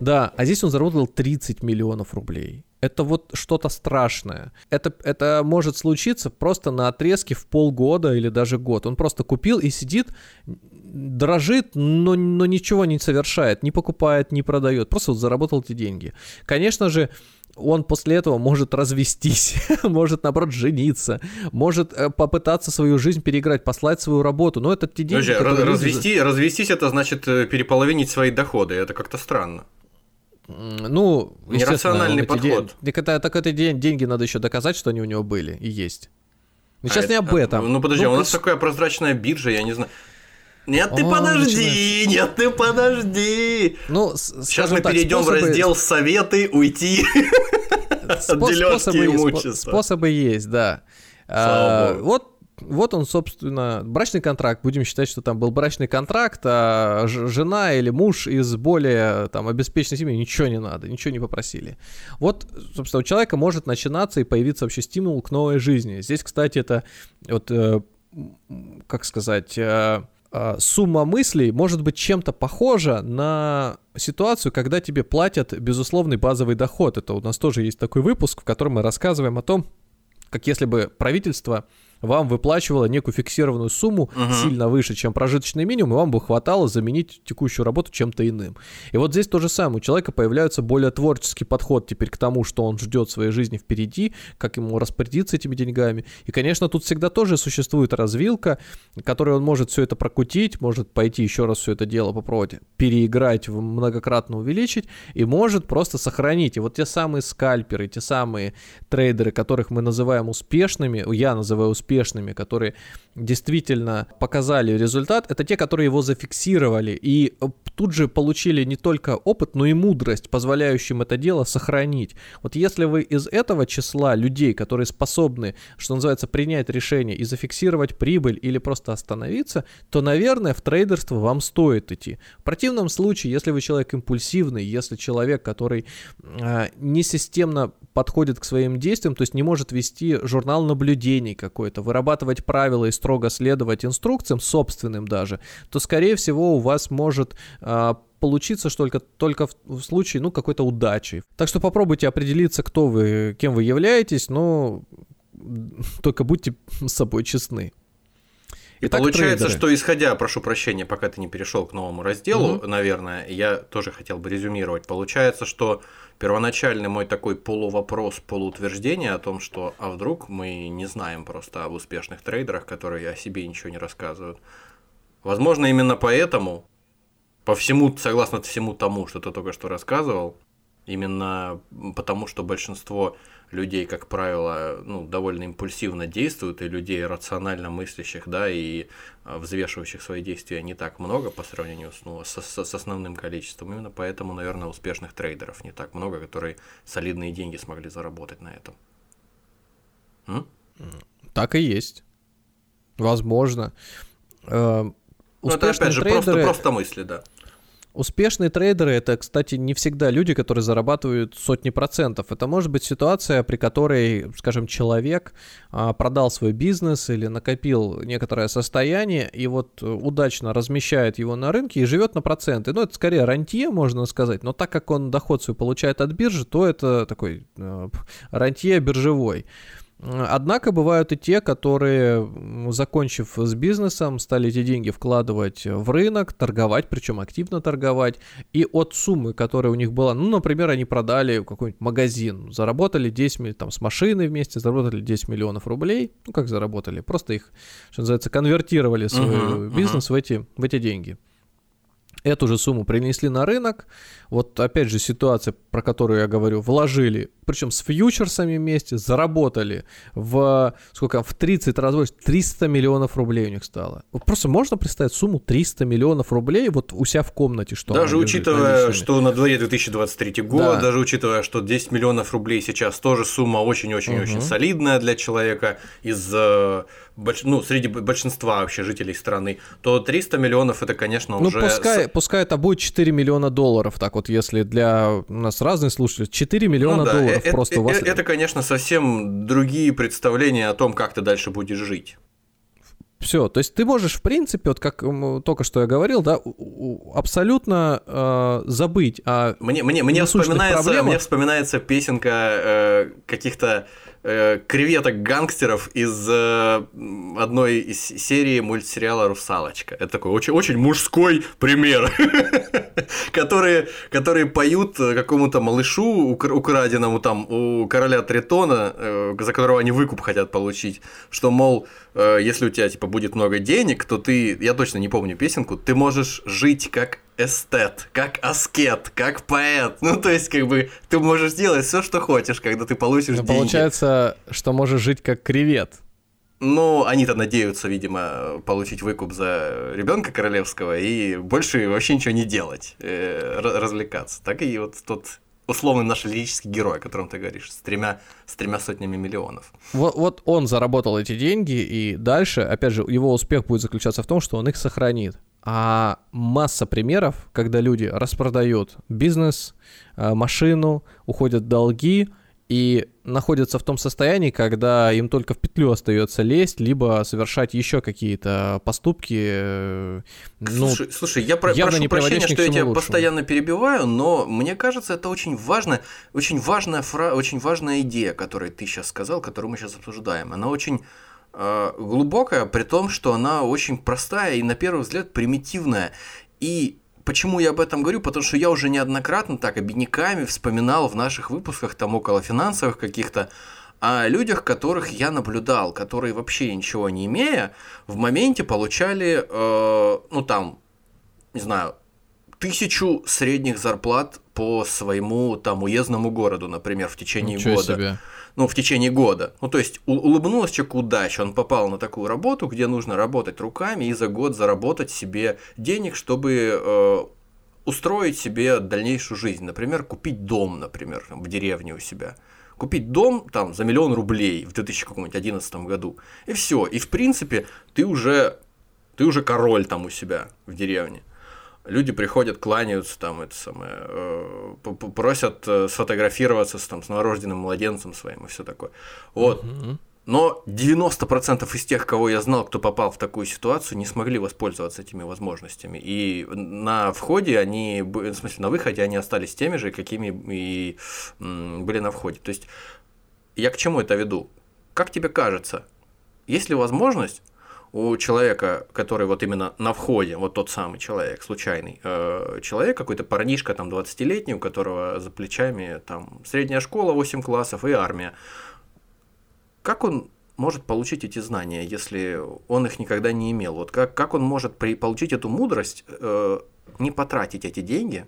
Да, а здесь он заработал 30 миллионов рублей. Это вот что-то страшное. Это, это может случиться просто на отрезке в полгода или даже год. Он просто купил и сидит, дрожит, но, но ничего не совершает, не покупает, не продает. Просто вот заработал эти деньги. Конечно же, он после этого может развестись, может, наоборот, жениться, может э, попытаться свою жизнь переиграть, послать свою работу. Но это те деньги, Подожди, развести, люди... развестись это значит э, переполовинить свои доходы. Это как-то странно. Ну, нерациональный подход. День, так, это, так это день, деньги надо еще доказать, что они у него были и есть. Но сейчас а не об этом. Ну подожди, ну, у нас такая прозрачная биржа, я не знаю. Нет, ты О, подожди, начинается. нет, ты подожди. Ну, Сейчас мы так, перейдем способы... в раздел советы уйти от дележки имущества. Способы есть, да. А, вот вот он, собственно, брачный контракт. Будем считать, что там был брачный контракт, а жена или муж из более там обеспеченной семьи ничего не надо, ничего не попросили. Вот, собственно, у человека может начинаться и появиться вообще стимул к новой жизни. Здесь, кстати, это вот, э, как сказать, э, э, сумма мыслей может быть чем-то похожа на ситуацию, когда тебе платят безусловный базовый доход. Это у нас тоже есть такой выпуск, в котором мы рассказываем о том, как если бы правительство вам выплачивала некую фиксированную сумму угу. сильно выше, чем прожиточный минимум, и вам бы хватало заменить текущую работу чем-то иным. И вот здесь то же самое. У человека появляется более творческий подход теперь к тому, что он ждет своей жизни впереди, как ему распорядиться этими деньгами. И, конечно, тут всегда тоже существует развилка, которой он может все это прокутить, может пойти еще раз все это дело попробовать переиграть, многократно увеличить, и может просто сохранить. И вот те самые скальперы, те самые трейдеры, которых мы называем успешными, я называю успешными, успешными, которые действительно показали результат, это те, которые его зафиксировали и э, тут же получили не только опыт, но и мудрость, позволяющим это дело сохранить. Вот если вы из этого числа людей, которые способны, что называется, принять решение и зафиксировать прибыль или просто остановиться, то, наверное, в трейдерство вам стоит идти. В противном случае, если вы человек импульсивный, если человек, который э, не системно подходит к своим действиям, то есть не может вести журнал наблюдений какой-то, вырабатывать правила и строго следовать инструкциям, собственным даже, то, скорее всего, у вас может э, получиться что только, только в, в случае, ну, какой-то удачи. Так что попробуйте определиться, кто вы, кем вы являетесь, но только будьте с собой честны. И Итак, получается, трейдеры. что исходя, прошу прощения, пока ты не перешел к новому разделу, угу. наверное, я тоже хотел бы резюмировать. Получается, что первоначальный мой такой полувопрос, полуутверждение о том, что а вдруг мы не знаем просто об успешных трейдерах, которые о себе ничего не рассказывают. Возможно, именно поэтому, по всему, согласно всему тому, что ты только что рассказывал, именно потому, что большинство людей, как правило, ну, довольно импульсивно действуют, и людей рационально мыслящих, да, и а, взвешивающих свои действия не так много по сравнению с, ну, с, с основным количеством. Именно поэтому, наверное, успешных трейдеров не так много, которые солидные деньги смогли заработать на этом. М? Так и есть. Возможно. Э, ну, это опять же трейдеры... просто, просто мысли, да. Успешные трейдеры это, кстати, не всегда люди, которые зарабатывают сотни процентов. Это может быть ситуация, при которой, скажем, человек а, продал свой бизнес или накопил некоторое состояние и вот удачно размещает его на рынке и живет на проценты. Ну, это скорее рантье, можно сказать, но так как он доход свой получает от биржи, то это такой э, рантье биржевой. Однако бывают и те, которые, закончив с бизнесом, стали эти деньги вкладывать в рынок, торговать, причем активно торговать. И от суммы, которая у них была, ну, например, они продали какой-нибудь магазин, заработали 10 миллионов, там, с машиной вместе, заработали 10 миллионов рублей. Ну, как заработали? Просто их, что называется, конвертировали свой uh-huh, бизнес uh-huh. В, эти, в эти деньги. Эту же сумму принесли на рынок. Вот опять же ситуация, про которую я говорю, вложили, причем с фьючерсами вместе, заработали в, сколько, в 30 раз больше, 300 миллионов рублей у них стало. Вот просто можно представить сумму 300 миллионов рублей вот у себя в комнате, что Даже учитывая, что на дворе 2023 год, да. даже учитывая, что 10 миллионов рублей сейчас тоже сумма очень-очень-очень угу. солидная для человека из э, ну, среди большинства вообще жителей страны, то 300 миллионов это, конечно, ну, уже... Пускай, пускай это будет 4 миллиона долларов, так вот, если для у нас разные слушатели, 4 миллиона ну, да, долларов это, просто это, у вас... Это, конечно, совсем другие представления о том, как ты дальше будешь жить. Все, то есть ты можешь, в принципе, вот как только что я говорил, да, абсолютно э, забыть о мне, мне, мне, вспоминается, мне вспоминается песенка э, каких-то э, креветок-гангстеров из э, одной из серии мультсериала «Русалочка». Это такой очень, очень мужской пример, которые, которые поют какому-то малышу украденному там у короля Тритона, э, за которого они выкуп хотят получить, что, мол, э, если у тебя типа будет много денег, то ты, я точно не помню песенку, ты можешь жить как эстет, как аскет, как поэт. Ну, то есть, как бы, ты можешь делать все, что хочешь, когда ты получишь Но деньги. Получается, что можешь жить как кревет. Ну, они-то надеются, видимо, получить выкуп за ребенка королевского и больше вообще ничего не делать, э, развлекаться. Так и вот тот условный наш лирический герой, о котором ты говоришь, с тремя, с тремя сотнями миллионов. Вот, вот он заработал эти деньги, и дальше, опять же, его успех будет заключаться в том, что он их сохранит. А масса примеров, когда люди распродают бизнес, э, машину, уходят в долги и находятся в том состоянии, когда им только в петлю остается лезть, либо совершать еще какие-то поступки. Э, ну, слушай, слушай, я про- прошу не прощения, что я тебя лучшему. постоянно перебиваю, но мне кажется, это очень важно, очень важная фра- очень важная идея, которую ты сейчас сказал, которую мы сейчас обсуждаем. Она очень глубокая, при том, что она очень простая и на первый взгляд примитивная. И почему я об этом говорю? Потому что я уже неоднократно так обидниками вспоминал в наших выпусках там около финансовых каких-то о людях, которых я наблюдал, которые вообще ничего не имея, в моменте получали, э, ну там, не знаю, тысячу средних зарплат по своему там уездному городу, например, в течение Ничего года. Себе. Ну, в течение года. Ну, то есть, улыбнулась человеку удача, он попал на такую работу, где нужно работать руками и за год заработать себе денег, чтобы э, устроить себе дальнейшую жизнь. Например, купить дом, например, в деревне у себя. Купить дом там за миллион рублей в 2011 году. И все. И в принципе, ты уже, ты уже король там у себя в деревне люди приходят, кланяются, там, это самое, э, просят э, сфотографироваться с, там, с новорожденным младенцем своим и все такое. Вот. Но 90% из тех, кого я знал, кто попал в такую ситуацию, не смогли воспользоваться этими возможностями. И на входе они, в смысле, на выходе они остались теми же, какими и были на входе. То есть, я к чему это веду? Как тебе кажется, есть ли возможность у человека, который вот именно на входе, вот тот самый человек, случайный э, человек, какой-то парнишка там 20-летний, у которого за плечами там средняя школа, 8 классов и армия. Как он может получить эти знания, если он их никогда не имел? Вот как, как он может при, получить эту мудрость, э, не потратить эти деньги?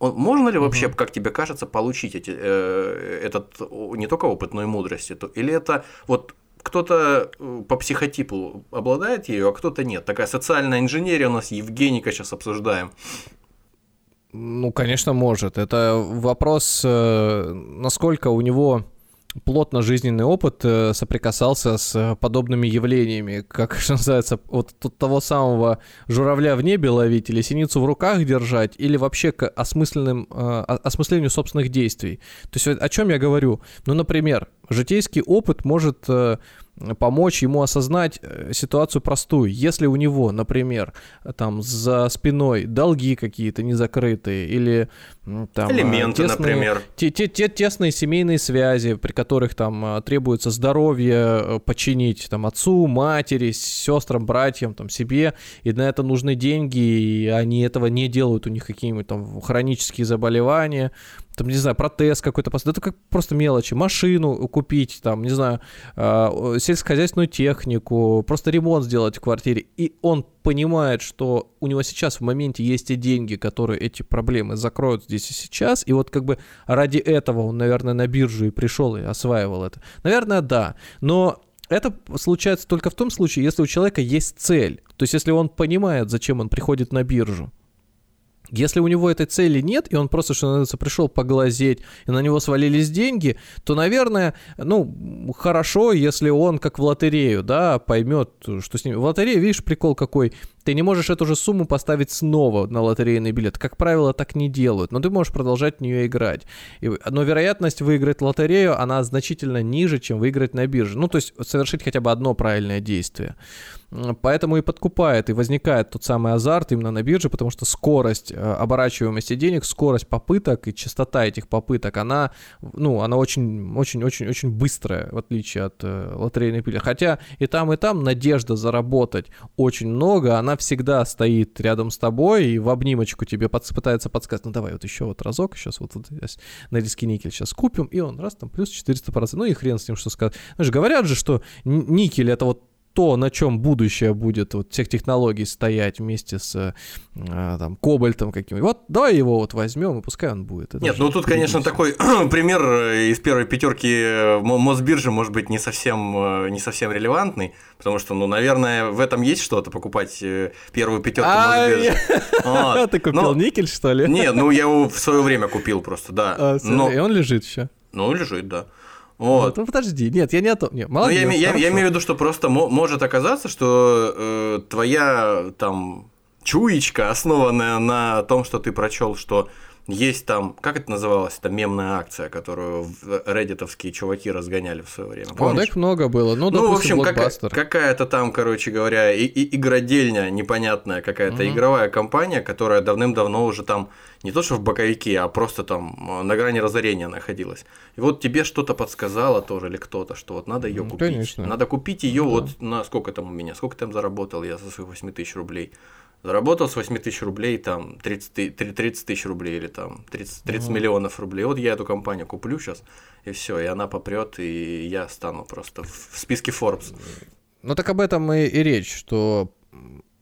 Он, можно ли вообще, угу. как тебе кажется, получить эти, э, этот не только опыт, но и мудрость? Эту? Или это вот кто-то э, по психотипу обладает ею, а кто-то нет. Такая социальная инженерия у нас, Евгеника сейчас обсуждаем. Ну, конечно, может. Это вопрос, э, насколько у него плотно жизненный опыт э, соприкасался с подобными явлениями, как что называется, вот тут того самого журавля в небе ловить или синицу в руках держать, или вообще к осмысленным, осмыслению собственных действий. То есть о чем я говорю? Ну, например, житейский опыт может помочь ему осознать э, ситуацию простую. Если у него, например, там за спиной долги какие-то незакрытые или там элементы, тесные, например, те, те, те тесные семейные связи, при которых там э, требуется здоровье э, починить там отцу, матери, сестрам, братьям, там себе, и на это нужны деньги, и они этого не делают, у них какие-нибудь там хронические заболевания, там, не знаю, протез какой-то, это как просто мелочи, машину купить, там, не знаю, э, сельскохозяйственную технику, просто ремонт сделать в квартире, и он понимает, что у него сейчас в моменте есть те деньги, которые эти проблемы закроют здесь и сейчас, и вот как бы ради этого он, наверное, на биржу и пришел и осваивал это. Наверное, да, но это случается только в том случае, если у человека есть цель. То есть, если он понимает, зачем он приходит на биржу. Если у него этой цели нет, и он просто, что называется, пришел поглазеть, и на него свалились деньги, то, наверное, ну, хорошо, если он, как в лотерею, да, поймет, что с ним... В лотерее, видишь, прикол какой, ты не можешь эту же сумму поставить снова на лотерейный билет. Как правило, так не делают, но ты можешь продолжать в нее играть. И, но вероятность выиграть лотерею, она значительно ниже, чем выиграть на бирже. Ну, то есть совершить хотя бы одно правильное действие. Поэтому и подкупает, и возникает тот самый азарт именно на бирже, потому что скорость э, оборачиваемости денег, скорость попыток и частота этих попыток, она, ну, она очень, очень, очень, очень быстрая, в отличие от э, лотерейной пили. Хотя и там, и там надежда заработать очень много, она всегда стоит рядом с тобой и в обнимочку тебе под, пытается подсказать, ну давай вот еще вот разок, сейчас вот, вот на риски никель сейчас купим, и он раз там плюс 400%, ну и хрен с ним, что сказать. Знаешь, говорят же, что никель это вот то, на чем будущее будет вот всех технологий стоять вместе с э, там, кобальтом каким-нибудь. Вот давай его вот возьмем, и пускай он будет. Это Нет, ну тут, конечно, такой пример э, из первой пятерки э, Мосбиржи может быть не совсем, не совсем релевантный, потому что, ну, наверное, в этом есть что-то, покупать первую пятерку Мосбиржи. Ты купил никель, что ли? Нет, ну я его в свое время купил просто, да. А, и он лежит еще. Ну, лежит, да. Вот. Ну, подожди, нет, я не о том. Нет, молодец, я, я, я имею в виду, что просто может оказаться, что э, твоя там чуечка, основанная на том, что ты прочел, что есть там, как это называлось, это мемная акция, которую реддитовские чуваки разгоняли в свое время. Помнишь? О, так много было. Ну, ну в общем, какая- какая-то там, короче говоря, и- и- игродельня непонятная, какая-то mm игровая компания, которая давным-давно уже там не то что в боковике, а просто там на грани разорения находилась. И вот тебе что-то подсказало тоже или кто-то, что вот надо ее ну, купить. Конечно. Надо купить ее ну, вот да. на сколько там у меня, сколько там заработал я за своих 8 тысяч рублей. Заработал с 8 тысяч рублей там 30, 30 тысяч рублей или там 30, 30 миллионов рублей. Вот я эту компанию куплю сейчас, и все, и она попрет, и я стану просто в списке Forbes. Ну так об этом и, и речь, что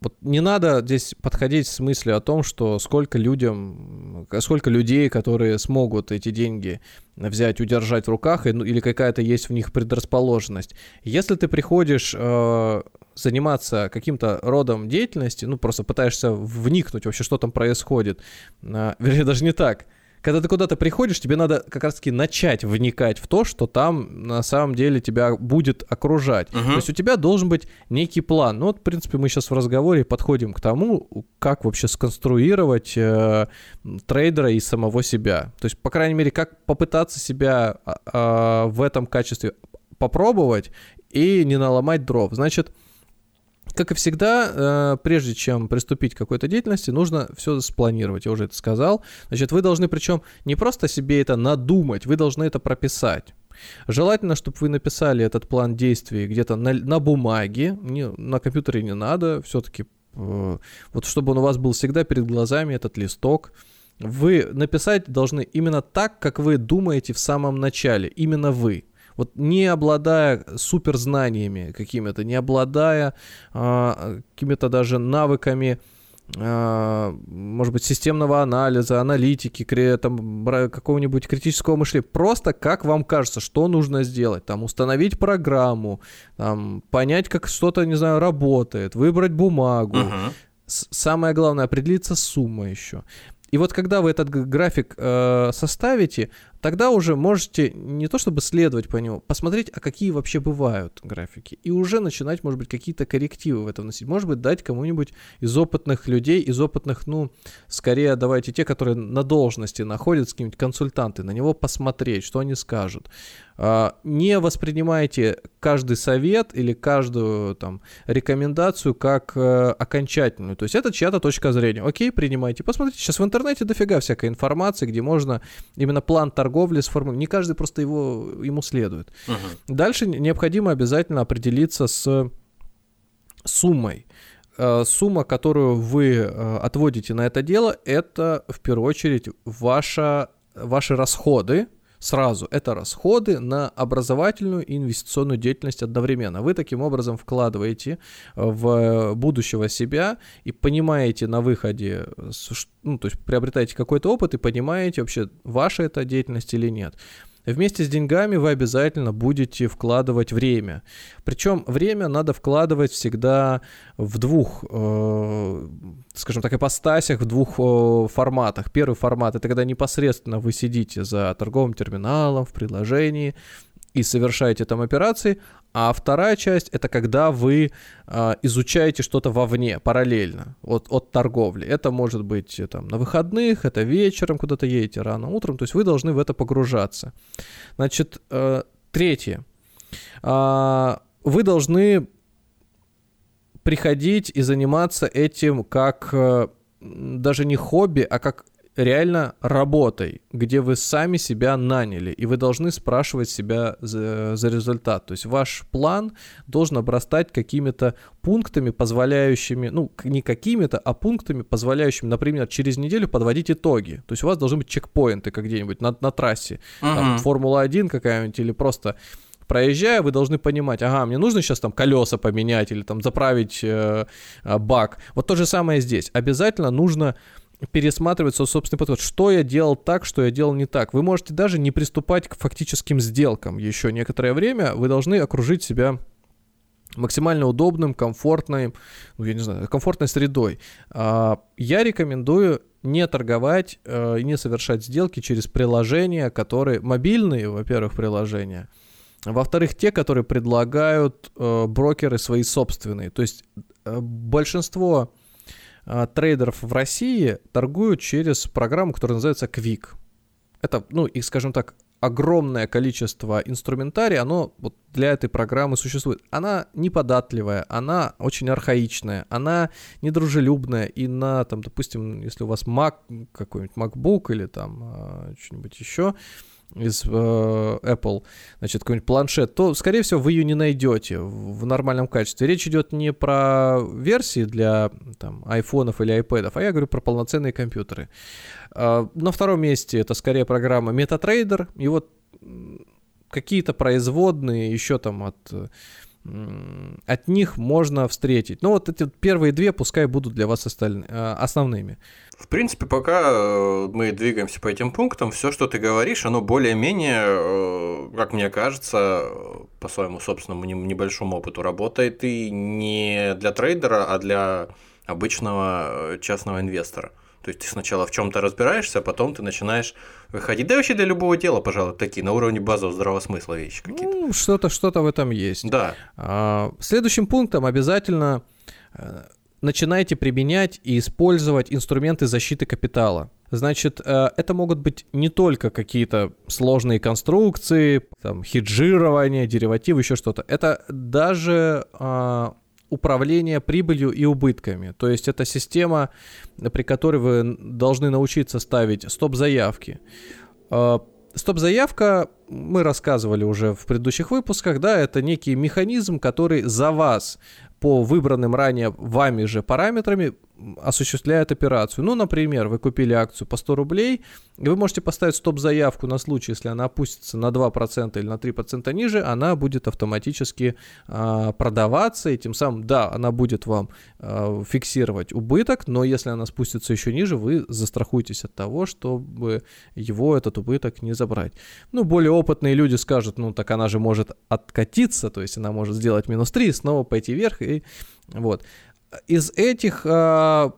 вот не надо здесь подходить с мыслью о том, что сколько людям, сколько людей, которые смогут эти деньги взять, удержать в руках, ну, или какая-то есть в них предрасположенность. Если ты приходишь э, заниматься каким-то родом деятельности, ну просто пытаешься вникнуть вообще, что там происходит, э, вернее даже не так, когда ты куда-то приходишь, тебе надо как раз-таки начать вникать в то, что там на самом деле тебя будет окружать. Uh-huh. То есть у тебя должен быть некий план. Ну вот, в принципе, мы сейчас в разговоре подходим к тому, как вообще сконструировать э, трейдера и самого себя. То есть, по крайней мере, как попытаться себя э, в этом качестве попробовать и не наломать дров. Значит, как и всегда, э, прежде чем приступить к какой-то деятельности, нужно все спланировать. Я уже это сказал. Значит, вы должны причем не просто себе это надумать, вы должны это прописать. Желательно, чтобы вы написали этот план действий где-то на, на бумаге, не, на компьютере не надо, все-таки э, вот чтобы он у вас был всегда перед глазами, этот листок. Вы написать должны именно так, как вы думаете в самом начале, именно вы вот не обладая суперзнаниями какими-то, не обладая а, какими-то даже навыками, а, может быть, системного анализа, аналитики, там, какого-нибудь критического мышления. Просто как вам кажется, что нужно сделать? Там, установить программу, там, понять, как что-то, не знаю, работает, выбрать бумагу. Uh-huh. Самое главное, определиться с суммой еще. И вот когда вы этот график э, составите, тогда уже можете не то чтобы следовать по нему, посмотреть, а какие вообще бывают графики. И уже начинать, может быть, какие-то коррективы в этом вносить. Может быть, дать кому-нибудь из опытных людей, из опытных, ну, скорее давайте те, которые на должности находятся, какие-нибудь консультанты, на него посмотреть, что они скажут. А, не воспринимайте каждый совет или каждую там рекомендацию как э, окончательную. То есть это чья-то точка зрения. Окей, принимайте. Посмотрите, сейчас в интернете дофига всякой информации, где можно именно план торговли сформулировать. Не каждый просто его, ему следует. Угу. Дальше необходимо обязательно определиться с суммой э, сумма, которую вы э, отводите на это дело, это в первую очередь ваша, ваши расходы, сразу. Это расходы на образовательную и инвестиционную деятельность одновременно. Вы таким образом вкладываете в будущего себя и понимаете на выходе, ну, то есть приобретаете какой-то опыт и понимаете вообще, ваша это деятельность или нет. Вместе с деньгами вы обязательно будете вкладывать время. Причем время надо вкладывать всегда в двух, э, скажем так, ипостасях, в двух э, форматах. Первый формат это когда непосредственно вы сидите за торговым терминалом в приложении, и совершаете там операции, а вторая часть это когда вы э, изучаете что-то вовне, параллельно от, от торговли. Это может быть э, там на выходных, это вечером куда-то едете, рано утром, то есть вы должны в это погружаться. Значит, э, третье. Э, вы должны приходить и заниматься этим как э, даже не хобби, а как реально работой, где вы сами себя наняли, и вы должны спрашивать себя за, за результат. То есть ваш план должен обрастать какими-то пунктами, позволяющими, ну, не какими-то, а пунктами, позволяющими, например, через неделю подводить итоги. То есть у вас должны быть чекпоинты, как где-нибудь на, на трассе. Uh-huh. Там Формула-1 какая-нибудь, или просто проезжая, вы должны понимать, ага, мне нужно сейчас там колеса поменять или там заправить э, э бак. Вот то же самое здесь. Обязательно нужно пересматривать свой собственный подход. Что я делал так, что я делал не так. Вы можете даже не приступать к фактическим сделкам еще некоторое время. Вы должны окружить себя максимально удобным, комфортным, ну, я не знаю, комфортной средой. А, я рекомендую не торговать э, и не совершать сделки через приложения, которые мобильные, во-первых, приложения, во-вторых, те, которые предлагают э, брокеры свои собственные. То есть э, большинство трейдеров в России торгуют через программу, которая называется Quick. Это, ну, и, скажем так, огромное количество инструментария, оно вот для этой программы существует. Она неподатливая, она очень архаичная, она недружелюбная, и на, там, допустим, если у вас Mac, какой-нибудь MacBook или там а, что-нибудь еще, из э, Apple, значит, какой-нибудь планшет, то, скорее всего, вы ее не найдете в, нормальном качестве. Речь идет не про версии для там, айфонов или айпэдов, а я говорю про полноценные компьютеры. Э, на втором месте это скорее программа MetaTrader, и вот какие-то производные еще там от от них можно встретить. Ну вот эти первые две пускай будут для вас остальными, э, основными. В принципе, пока э, мы двигаемся по этим пунктам, все, что ты говоришь, оно более-менее, э, как мне кажется, по своему собственному небольшому опыту работает и не для трейдера, а для обычного частного инвестора. То есть ты сначала в чем-то разбираешься, а потом ты начинаешь выходить. Да вообще для любого дела, пожалуй, такие на уровне базового здравого смысла вещи какие-то. Ну, что-то, что-то в этом есть. Да. А, следующим пунктом обязательно э, начинайте применять и использовать инструменты защиты капитала. Значит, э, это могут быть не только какие-то сложные конструкции, там, хеджирование, деривативы, еще что-то. Это даже управление прибылью и убытками. То есть это система, при которой вы должны научиться ставить стоп-заявки. А, стоп-заявка, мы рассказывали уже в предыдущих выпусках, да, это некий механизм, который за вас по выбранным ранее вами же параметрами осуществляет операцию. Ну, например, вы купили акцию по 100 рублей, и вы можете поставить стоп-заявку на случай, если она опустится на 2% или на 3% ниже, она будет автоматически э, продаваться, и тем самым, да, она будет вам э, фиксировать убыток, но если она спустится еще ниже, вы застрахуетесь от того, чтобы его, этот убыток, не забрать. Ну, более опытные люди скажут, ну, так она же может откатиться, то есть она может сделать минус 3, снова пойти вверх, и вот из этих э,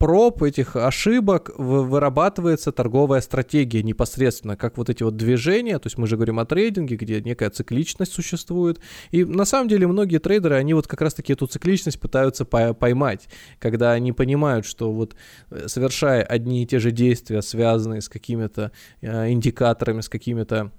проб, этих ошибок вырабатывается торговая стратегия непосредственно, как вот эти вот движения, то есть мы же говорим о трейдинге, где некая цикличность существует, и на самом деле многие трейдеры, они вот как раз-таки эту цикличность пытаются поймать, когда они понимают, что вот э, совершая одни и те же действия, связанные с какими-то э, индикаторами, с какими-то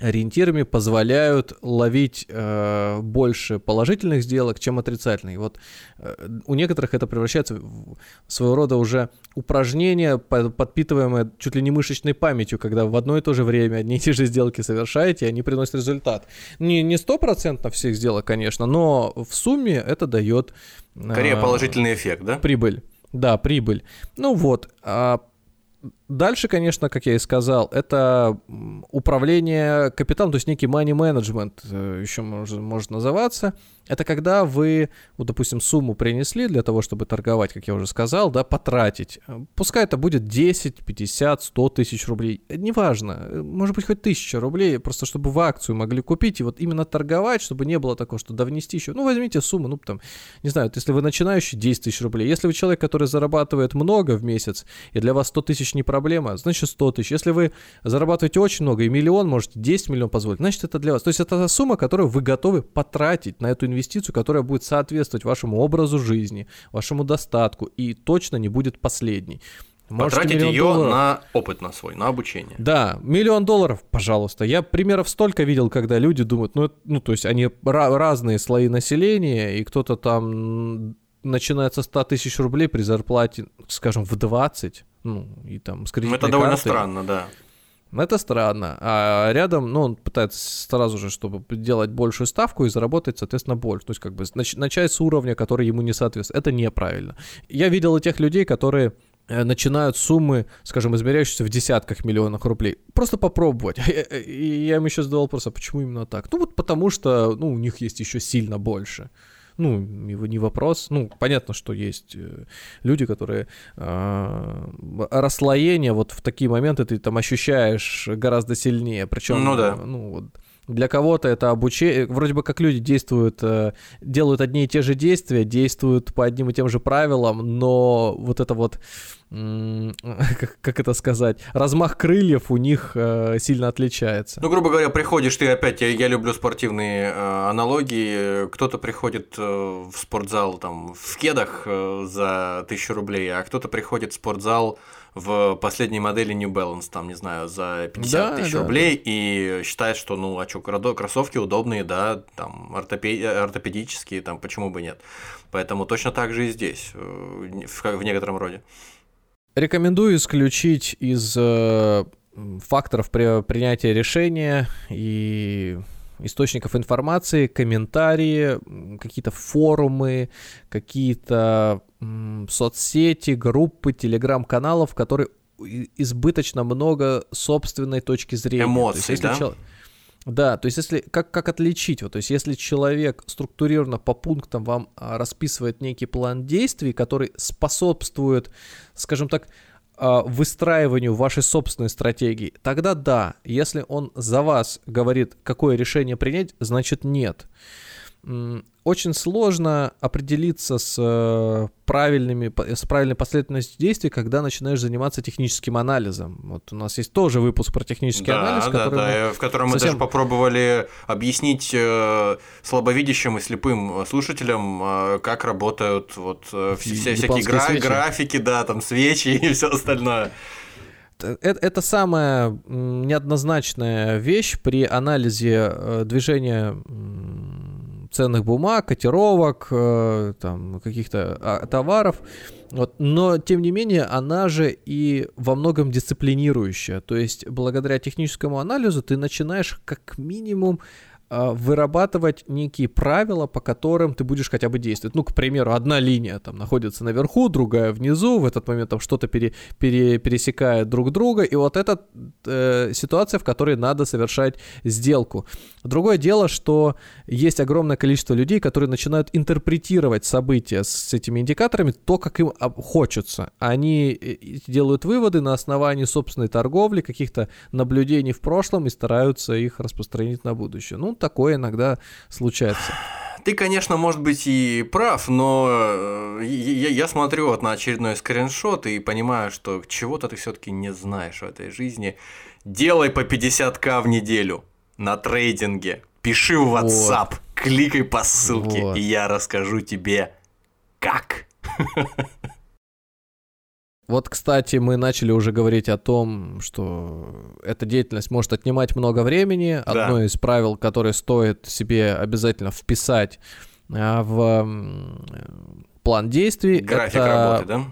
ориентирами позволяют ловить э, больше положительных сделок, чем отрицательных. Вот э, у некоторых это превращается в своего рода уже упражнение, подпитываемое чуть ли не мышечной памятью, когда в одно и то же время одни и те же сделки совершаете, и они приносят результат. Не, не стопроцентно всех сделок, конечно, но в сумме это дает... Э, Скорее положительный эффект, да? Прибыль. Да, прибыль. Ну вот, а Дальше, конечно, как я и сказал, это управление капиталом, то есть некий money management э, еще может, может называться. Это когда вы, вот, допустим, сумму принесли для того, чтобы торговать, как я уже сказал, да, потратить. Пускай это будет 10, 50, 100 тысяч рублей. Неважно, может быть, хоть 1000 рублей, просто чтобы в акцию могли купить и вот именно торговать, чтобы не было такого, что да внести еще. Ну, возьмите сумму, ну, там, не знаю, вот если вы начинающий, 10 тысяч рублей. Если вы человек, который зарабатывает много в месяц, и для вас 100 тысяч не проблема, значит 100 тысяч. Если вы зарабатываете очень много и миллион, можете 10 миллионов позволить, значит это для вас. То есть это та сумма, которую вы готовы потратить на эту инвестицию, которая будет соответствовать вашему образу жизни, вашему достатку и точно не будет последней. Можете Потратить ее долларов. на опыт на свой, на обучение. Да, миллион долларов, пожалуйста. Я примеров столько видел, когда люди думают, ну, ну то есть они разные слои населения, и кто-то там начинает со 100 тысяч рублей при зарплате, скажем, в 20, ну, и там с кредитной Это довольно странно, да. Это странно. А рядом, ну, он пытается сразу же, чтобы делать большую ставку и заработать, соответственно, больше. То есть, как бы нач- начать с уровня, который ему не соответствует. Это неправильно. Я видел и тех людей, которые э, начинают суммы, скажем, измеряющиеся в десятках миллионов рублей. Просто попробовать. И я им еще задавал вопрос, а почему именно так? Ну вот потому что, ну, у них есть еще сильно больше ну, его не вопрос. Ну, понятно, что есть э, люди, которые э, расслоение вот в такие моменты ты там ощущаешь гораздо сильнее. Причем, ну да. Ну, вот, для кого-то это обучение, вроде бы как люди действуют, э, делают одни и те же действия, действуют по одним и тем же правилам, но вот это вот, как, это сказать, размах крыльев у них э, сильно отличается. Ну, грубо говоря, приходишь ты опять, я, люблю спортивные э, аналогии, кто-то приходит в спортзал там в кедах за тысячу рублей, а кто-то приходит в спортзал в последней модели New Balance, там, не знаю, за 50 да, тысяч да, рублей да. и считает, что, ну, а что, кроссовки удобные, да, там, ортопед... ортопедические, там, почему бы нет. Поэтому точно так же и здесь, э, в, в некотором роде. Рекомендую исключить из э, факторов при, принятия решения и источников информации, комментарии, какие-то форумы, какие-то соцсети, группы, телеграм-каналов, которые избыточно много собственной точки зрения. Эмоций, да? Человек... Да, то есть если как, как отличить, вот, то есть если человек структурированно по пунктам вам а, расписывает некий план действий, который способствует, скажем так, выстраиванию вашей собственной стратегии, тогда да, если он за вас говорит, какое решение принять, значит нет очень сложно определиться с э, правильными, с правильной последовательностью действий, когда начинаешь заниматься техническим анализом. Вот у нас есть тоже выпуск про технический да, анализ, да, да, мы в котором совсем... мы даже попробовали объяснить э, слабовидящим и слепым слушателям, э, как работают вот э, все, всякие гра- свечи. графики, да, там свечи и все остальное это, это самая неоднозначная вещь при анализе э, движения ценных бумаг, котировок, э, там, каких-то а, товаров. Вот. Но, тем не менее, она же и во многом дисциплинирующая. То есть, благодаря техническому анализу ты начинаешь как минимум вырабатывать некие правила, по которым ты будешь хотя бы действовать. Ну, к примеру, одна линия там находится наверху, другая внизу, в этот момент там что-то пере, пере, пересекает друг друга, и вот это э, ситуация, в которой надо совершать сделку. Другое дело, что есть огромное количество людей, которые начинают интерпретировать события с этими индикаторами то, как им хочется. Они э, делают выводы на основании собственной торговли, каких-то наблюдений в прошлом и стараются их распространить на будущее. Ну, такое иногда случается. Ты, конечно, может быть и прав, но э, я, я смотрю вот на очередной скриншот и понимаю, что чего-то ты все-таки не знаешь в этой жизни. Делай по 50к в неделю на трейдинге. Пиши в WhatsApp, вот. кликай по ссылке, вот. и я расскажу тебе, как. Вот, кстати, мы начали уже говорить о том, что эта деятельность может отнимать много времени. Да. Одно из правил, которое стоит себе обязательно вписать а, в план действий. График это... работы, да?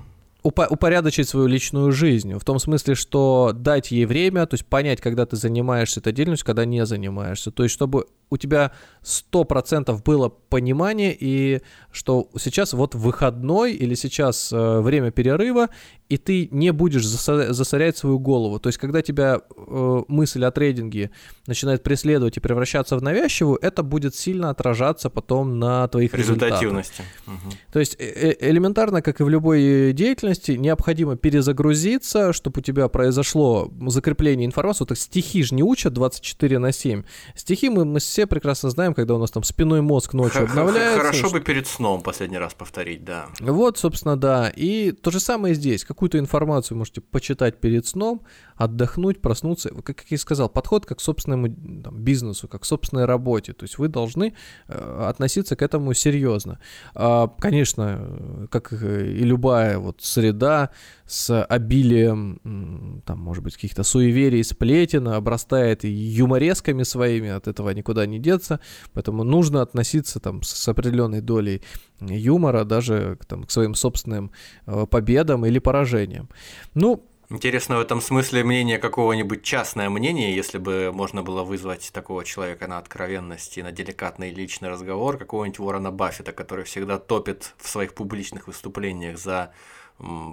упорядочить свою личную жизнь. В том смысле, что дать ей время, то есть понять, когда ты занимаешься этой деятельностью, когда не занимаешься. То есть, чтобы у тебя 100% было понимание, и что сейчас вот выходной или сейчас э, время перерыва, и ты не будешь засорять свою голову. То есть, когда тебя э, мысль о трейдинге начинает преследовать и превращаться в навязчивую, это будет сильно отражаться потом на твоих результативности. Угу. То есть, э, э элементарно, как и в любой деятельности, необходимо перезагрузиться, чтобы у тебя произошло закрепление информации. Вот стихи же не учат 24 на 7. Стихи мы, мы все прекрасно знаем, когда у нас там спиной мозг ночью обновляется. Хорошо что... бы перед сном последний раз повторить, да. Вот, собственно, да. И то же самое здесь. Какую-то информацию можете почитать перед сном, отдохнуть, проснуться. Как я и сказал, подход как к собственному там, бизнесу, как к собственной работе. То есть вы должны э, относиться к этому серьезно. А, конечно, как и любая вот среда с обилием, там, может быть, каких-то суеверий, сплетен, обрастает и юморесками своими, от этого никуда не деться, поэтому нужно относиться там с определенной долей юмора даже там, к своим собственным э, победам или поражениям. Ну, Интересно в этом смысле мнение какого-нибудь частное мнение, если бы можно было вызвать такого человека на откровенность и на деликатный личный разговор, какого-нибудь Уоррена Баффета, который всегда топит в своих публичных выступлениях за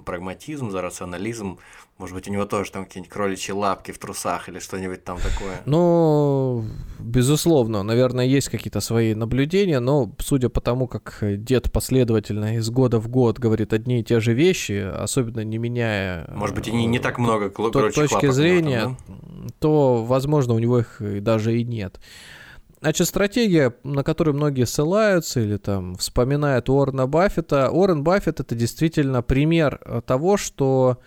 прагматизм, за рационализм. Может быть, у него тоже там какие-нибудь кроличьи лапки в трусах или что-нибудь там такое. Ну, безусловно, наверное, есть какие-то свои наблюдения, но судя по тому, как дед последовательно из года в год говорит одни и те же вещи, особенно не меняя... Может быть, и не, не так много то, точки зрения, там, да? то, возможно, у него их даже и нет. Значит, стратегия, на которую многие ссылаются или там вспоминают Уоррена Баффета. Уоррен Баффет это действительно пример э, того, что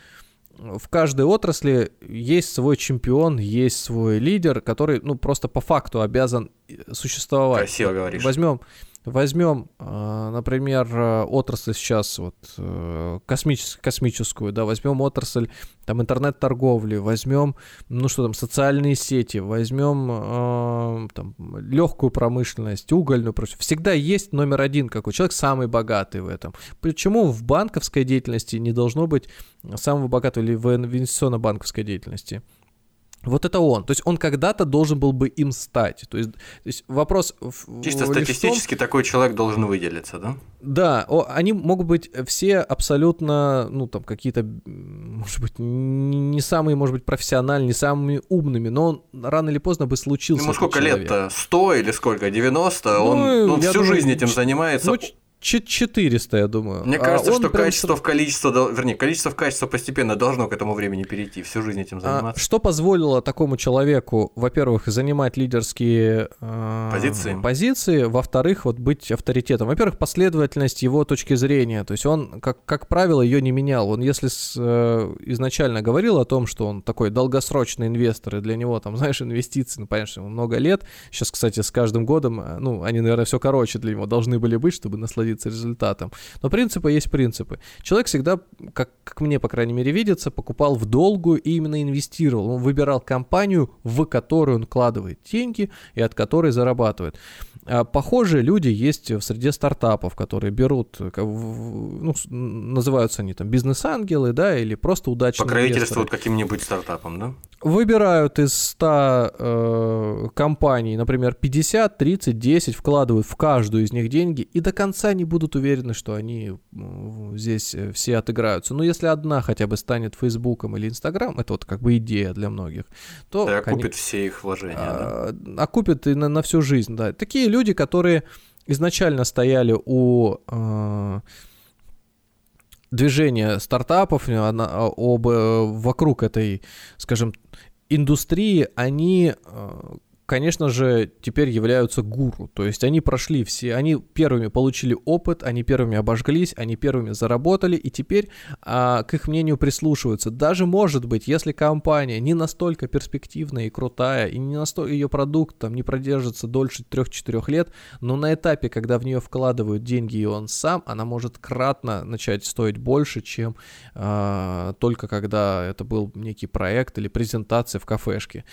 в каждой отрасли есть свой чемпион, есть свой лидер, который, ну, просто по факту обязан э, существовать. Красиво говоришь. Возьмем Возьмем, а, например, отрасль сейчас вот э, космическую, космическую, да, возьмем отрасль там интернет-торговли, возьмем, ну что там, социальные сети, возьмем э, там легкую промышленность, угольную промышленность. Всегда есть номер один, какой человек самый богатый в этом. Почему в банковской деятельности не должно быть самого богатого или в инвестиционно-банковской деятельности? Вот это он. То есть он когда-то должен был бы им стать. То есть, то есть вопрос... Чисто статистически том, такой человек должен выделиться, да? Да, о, они могут быть все абсолютно, ну, там, какие-то, может быть, не самые, может быть, профессиональные, не самыми умными, но он рано или поздно бы случился. Ему сколько лет-то? 100 или сколько? 90? Ну, он, он всю думаю, жизнь этим занимается. Ну, 400, я думаю. Мне кажется, а что качество в количество, вернее, количество в качество постепенно должно к этому времени перейти, всю жизнь этим а заниматься. А что позволило такому человеку, во-первых, занимать лидерские э, позиции. позиции, во-вторых, вот быть авторитетом. Во-первых, последовательность его точки зрения, то есть он, как, как правило, ее не менял. Он, если с, э, изначально говорил о том, что он такой долгосрочный инвестор, и для него, там, знаешь, инвестиции, ну, понятно, что ему много лет. Сейчас, кстати, с каждым годом, э, ну, они, наверное, все короче для него должны были быть, чтобы насладиться насладиться результатом. Но принципы есть принципы. Человек всегда, как, как мне, по крайней мере, видится, покупал в долгую и именно инвестировал. Он выбирал компанию, в которую он вкладывает деньги и от которой зарабатывает. А похожие люди есть в среде стартапов, которые берут, ну, называются они там бизнес-ангелы, да, или просто удачные Покровительствуют каким-нибудь стартапом, да? Выбирают из 100 э, компаний, например, 50, 30, 10, вкладывают в каждую из них деньги, и до конца не будут уверены, что они здесь э, все отыграются. Но если одна хотя бы станет Фейсбуком или Инстаграм, это вот как бы идея для многих, то... Да, окупит они, все их вложения, а, да? Окупит и на, на всю жизнь, да. Такие люди, которые изначально стояли у... Э, движения стартапов, об, э, вокруг этой, скажем, индустрии, они э, конечно же, теперь являются гуру. То есть они прошли все, они первыми получили опыт, они первыми обожглись, они первыми заработали, и теперь а, к их мнению прислушиваются. Даже может быть, если компания не настолько перспективная и крутая, и не настолько ее продукт там не продержится дольше 3-4 лет, но на этапе, когда в нее вкладывают деньги и он сам, она может кратно начать стоить больше, чем а, только когда это был некий проект или презентация в кафешке.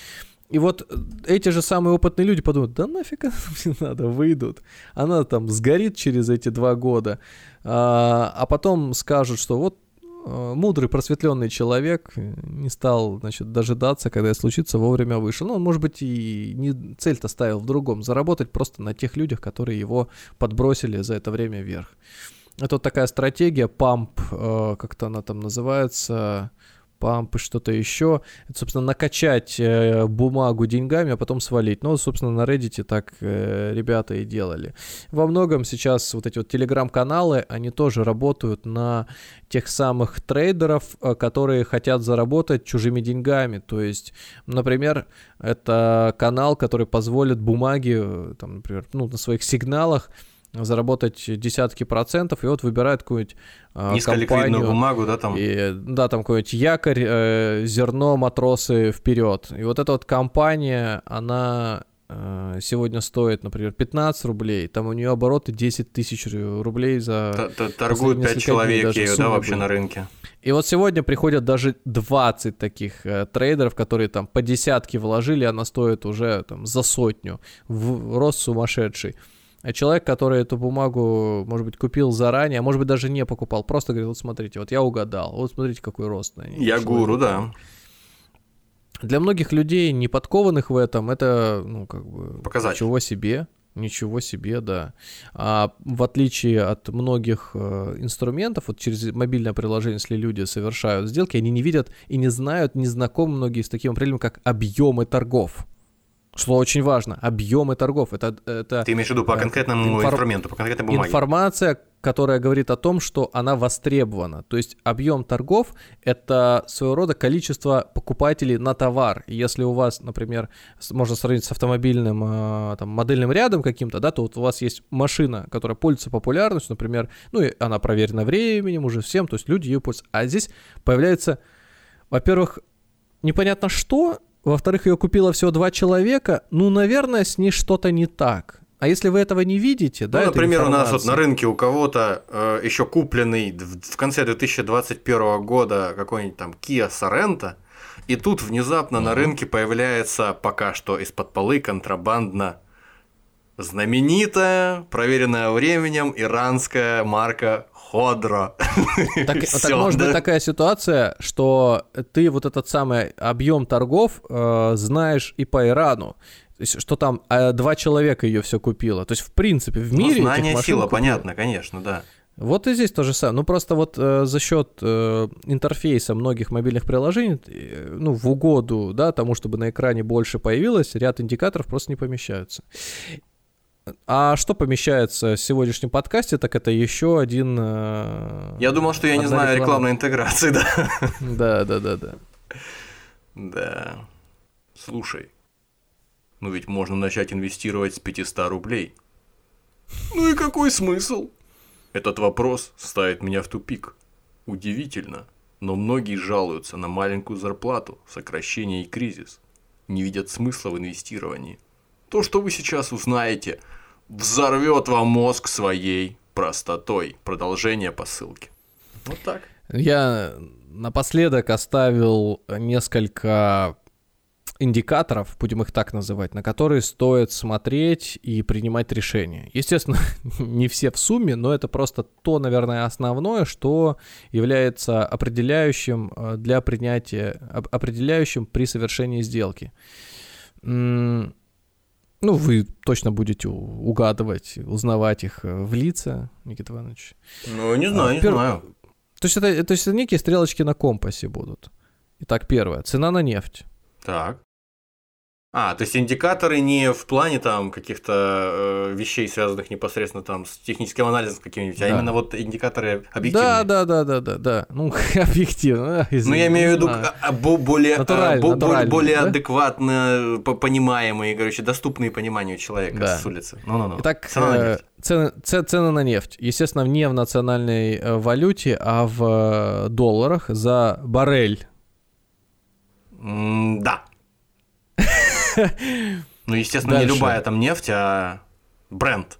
И вот эти же самые опытные люди подумают, да нафиг мне надо, выйдут. Она там сгорит через эти два года. А, а потом скажут, что вот э, мудрый, просветленный человек не стал, значит, дожидаться, когда это случится, вовремя вышел. Ну, он, может быть, и не цель-то ставил в другом, заработать просто на тех людях, которые его подбросили за это время вверх. Это вот такая стратегия, памп, э, как-то она там называется, пампы, что-то еще. Это, собственно, накачать э, бумагу деньгами, а потом свалить. Ну, собственно, на Reddit так э, ребята и делали. Во многом сейчас вот эти вот телеграм-каналы, они тоже работают на тех самых трейдеров, э, которые хотят заработать чужими деньгами. То есть, например, это канал, который позволит бумаге, э, там, например, ну, на своих сигналах заработать десятки процентов, и вот выбирает какую-нибудь э, компанию. бумагу, да, там? И, да, там какой-нибудь якорь, э, зерно, матросы вперед. И вот эта вот компания, она э, сегодня стоит, например, 15 рублей, там у нее обороты 10 тысяч рублей за... Торгуют 5 человек ею, да, вообще были. на рынке. И вот сегодня приходят даже 20 таких э, трейдеров, которые там по десятке вложили, она стоит уже там за сотню. В, рост сумасшедший. А человек, который эту бумагу, может быть, купил заранее, а может быть, даже не покупал, просто говорит, вот смотрите, вот я угадал, вот смотрите, какой рост на ней. Я гуру, да. Для многих людей, не подкованных в этом, это, ну, как бы... Показать. Ничего себе. Ничего себе, да. А в отличие от многих э, инструментов, вот через мобильное приложение, если люди совершают сделки, они не видят и не знают, не знакомы многие с таким определением, как объемы торгов. Что очень важно, объемы торгов. Это, это, Ты имеешь в виду по э, конкретному инфор... инструменту, по конкретной бумаге? Информация, которая говорит о том, что она востребована. То есть объем торгов – это своего рода количество покупателей на товар. Если у вас, например, можно сравнить с автомобильным э, там, модельным рядом каким-то, да, то вот у вас есть машина, которая пользуется популярностью, например, ну и она проверена временем уже всем, то есть люди ее пользуются. А здесь появляется, во-первых, непонятно что, во-вторых, ее купило всего два человека. Ну, наверное, с ней что-то не так. А если вы этого не видите, ну, да? Например, у нас вот на рынке у кого-то э, еще купленный в, в конце 2021 года какой-нибудь там Kia Sorento, и тут внезапно mm-hmm. на рынке появляется пока что из-под полы контрабандно знаменитая, проверенная временем иранская марка Ходро. Так, так может быть такая ситуация, что ты вот этот самый объем торгов э, знаешь и по Ирану. То есть, что там э, два человека ее все купило. То есть, в принципе, в мире. Ну, знание сила, купило. понятно, конечно, да. Вот и здесь то же самое. Ну, просто вот э, за счет э, интерфейса многих мобильных приложений, э, ну, в угоду, да, тому, чтобы на экране больше появилось, ряд индикаторов просто не помещаются. А что помещается в сегодняшнем подкасте, так это еще один... Э, я думал, что я не знаю реклама. рекламной интеграции, да. Да, да, да, да. Да. Слушай, ну ведь можно начать инвестировать с 500 рублей. Ну и какой смысл? Этот вопрос ставит меня в тупик. Удивительно, но многие жалуются на маленькую зарплату, сокращение и кризис. Не видят смысла в инвестировании. То, что вы сейчас узнаете, взорвет вам мозг своей простотой. Продолжение посылки. Вот так. Я напоследок оставил несколько индикаторов, будем их так называть, на которые стоит смотреть и принимать решения. Естественно, не все в сумме, но это просто то, наверное, основное, что является определяющим э, для принятия, определяющим при совершении сделки. Ну, вы точно будете угадывать, узнавать их э, в лица, Никита Иванович. Ну, не знаю, а, не пер... знаю. То есть, это, то есть это некие стрелочки на компасе будут. Итак, первое. Цена на нефть. Так. А, то есть индикаторы не в плане там каких-то э, вещей, связанных непосредственно там с техническим анализом каким-нибудь, а да. а именно вот индикаторы объективные. Да, да, да, да, да, да. Ну, объективно. Ну, я имею в виду а, а, более, натурально, натурально, более да? адекватно понимаемые, короче, доступные пониманию человека да. с улицы. Ну-ну-ну. Итак, цена на нефть. Цены, цены на нефть. Естественно, не в национальной э, валюте, а в э, долларах за баррель. М да. Ну, естественно, не любая там нефть, а бренд.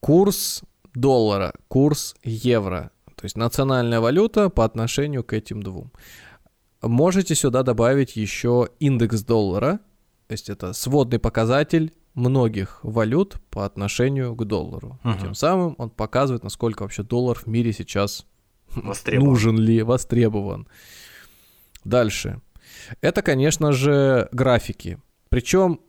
Курс доллара, курс евро. То есть национальная валюта по отношению к этим двум. Можете сюда добавить еще индекс доллара. То есть это сводный показатель многих валют по отношению к доллару. Угу. Тем самым он показывает, насколько вообще доллар в мире сейчас нужен ли, востребован. Дальше. Это, конечно же, графики. Причем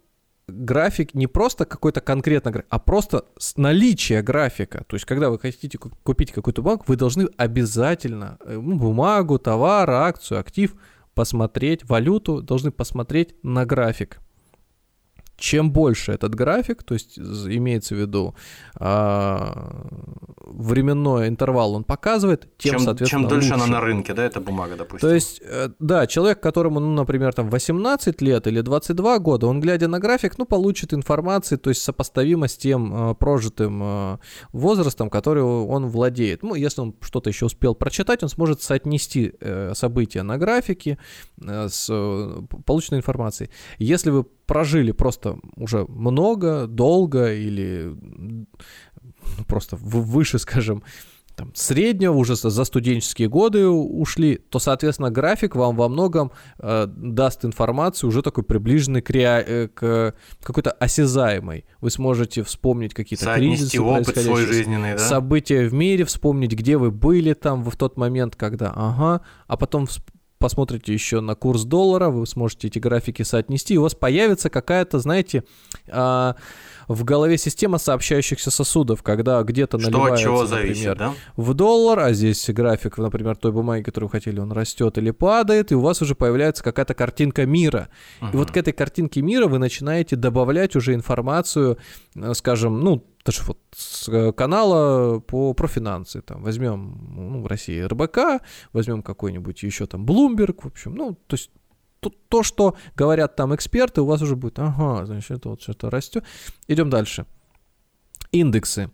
график не просто какой-то конкретно а просто наличие графика. То есть, когда вы хотите купить какую-то бумагу, вы должны обязательно э, ну, бумагу, товар, акцию, актив посмотреть, валюту, должны посмотреть на график чем больше этот график, то есть имеется в виду а, временной интервал он показывает, тем, чем, соответственно, Чем дольше лучше. она на рынке, да, эта бумага, допустим. То есть, э, да, человек, которому, ну, например, там 18 лет или 22 года, он, глядя на график, ну, получит информацию, то есть сопоставимо с тем э, прожитым э, возрастом, который он владеет. Ну, если он что-то еще успел прочитать, он сможет соотнести э, события на графике э, с э, полученной информацией. Если вы прожили просто уже много, долго или ну, просто выше, скажем, там, среднего, уже за студенческие годы ушли, то, соответственно, график вам во многом э, даст информацию уже такой приближенной к, ре... Э, к какой-то осязаемой. Вы сможете вспомнить какие-то кризисы, опыт свой жизненный, да? события в мире, вспомнить, где вы были там в тот момент, когда, ага, а потом посмотрите еще на курс доллара, вы сможете эти графики соотнести, и у вас появится какая-то, знаете, а, в голове система сообщающихся сосудов, когда где-то наливается, чего например, зависит, да? в доллар, а здесь график, например, той бумаги, которую вы хотели, он растет или падает, и у вас уже появляется какая-то картинка мира. Uh-huh. И вот к этой картинке мира вы начинаете добавлять уже информацию, э, скажем, ну, даже вот с э, канала по про финансы, там, возьмем, ну, в России РБК, возьмем какой-нибудь еще там Bloomberg, в общем, ну, то есть то, то, что говорят там эксперты, у вас уже будет, ага, значит, это вот что-то растет. Идем дальше. Индексы.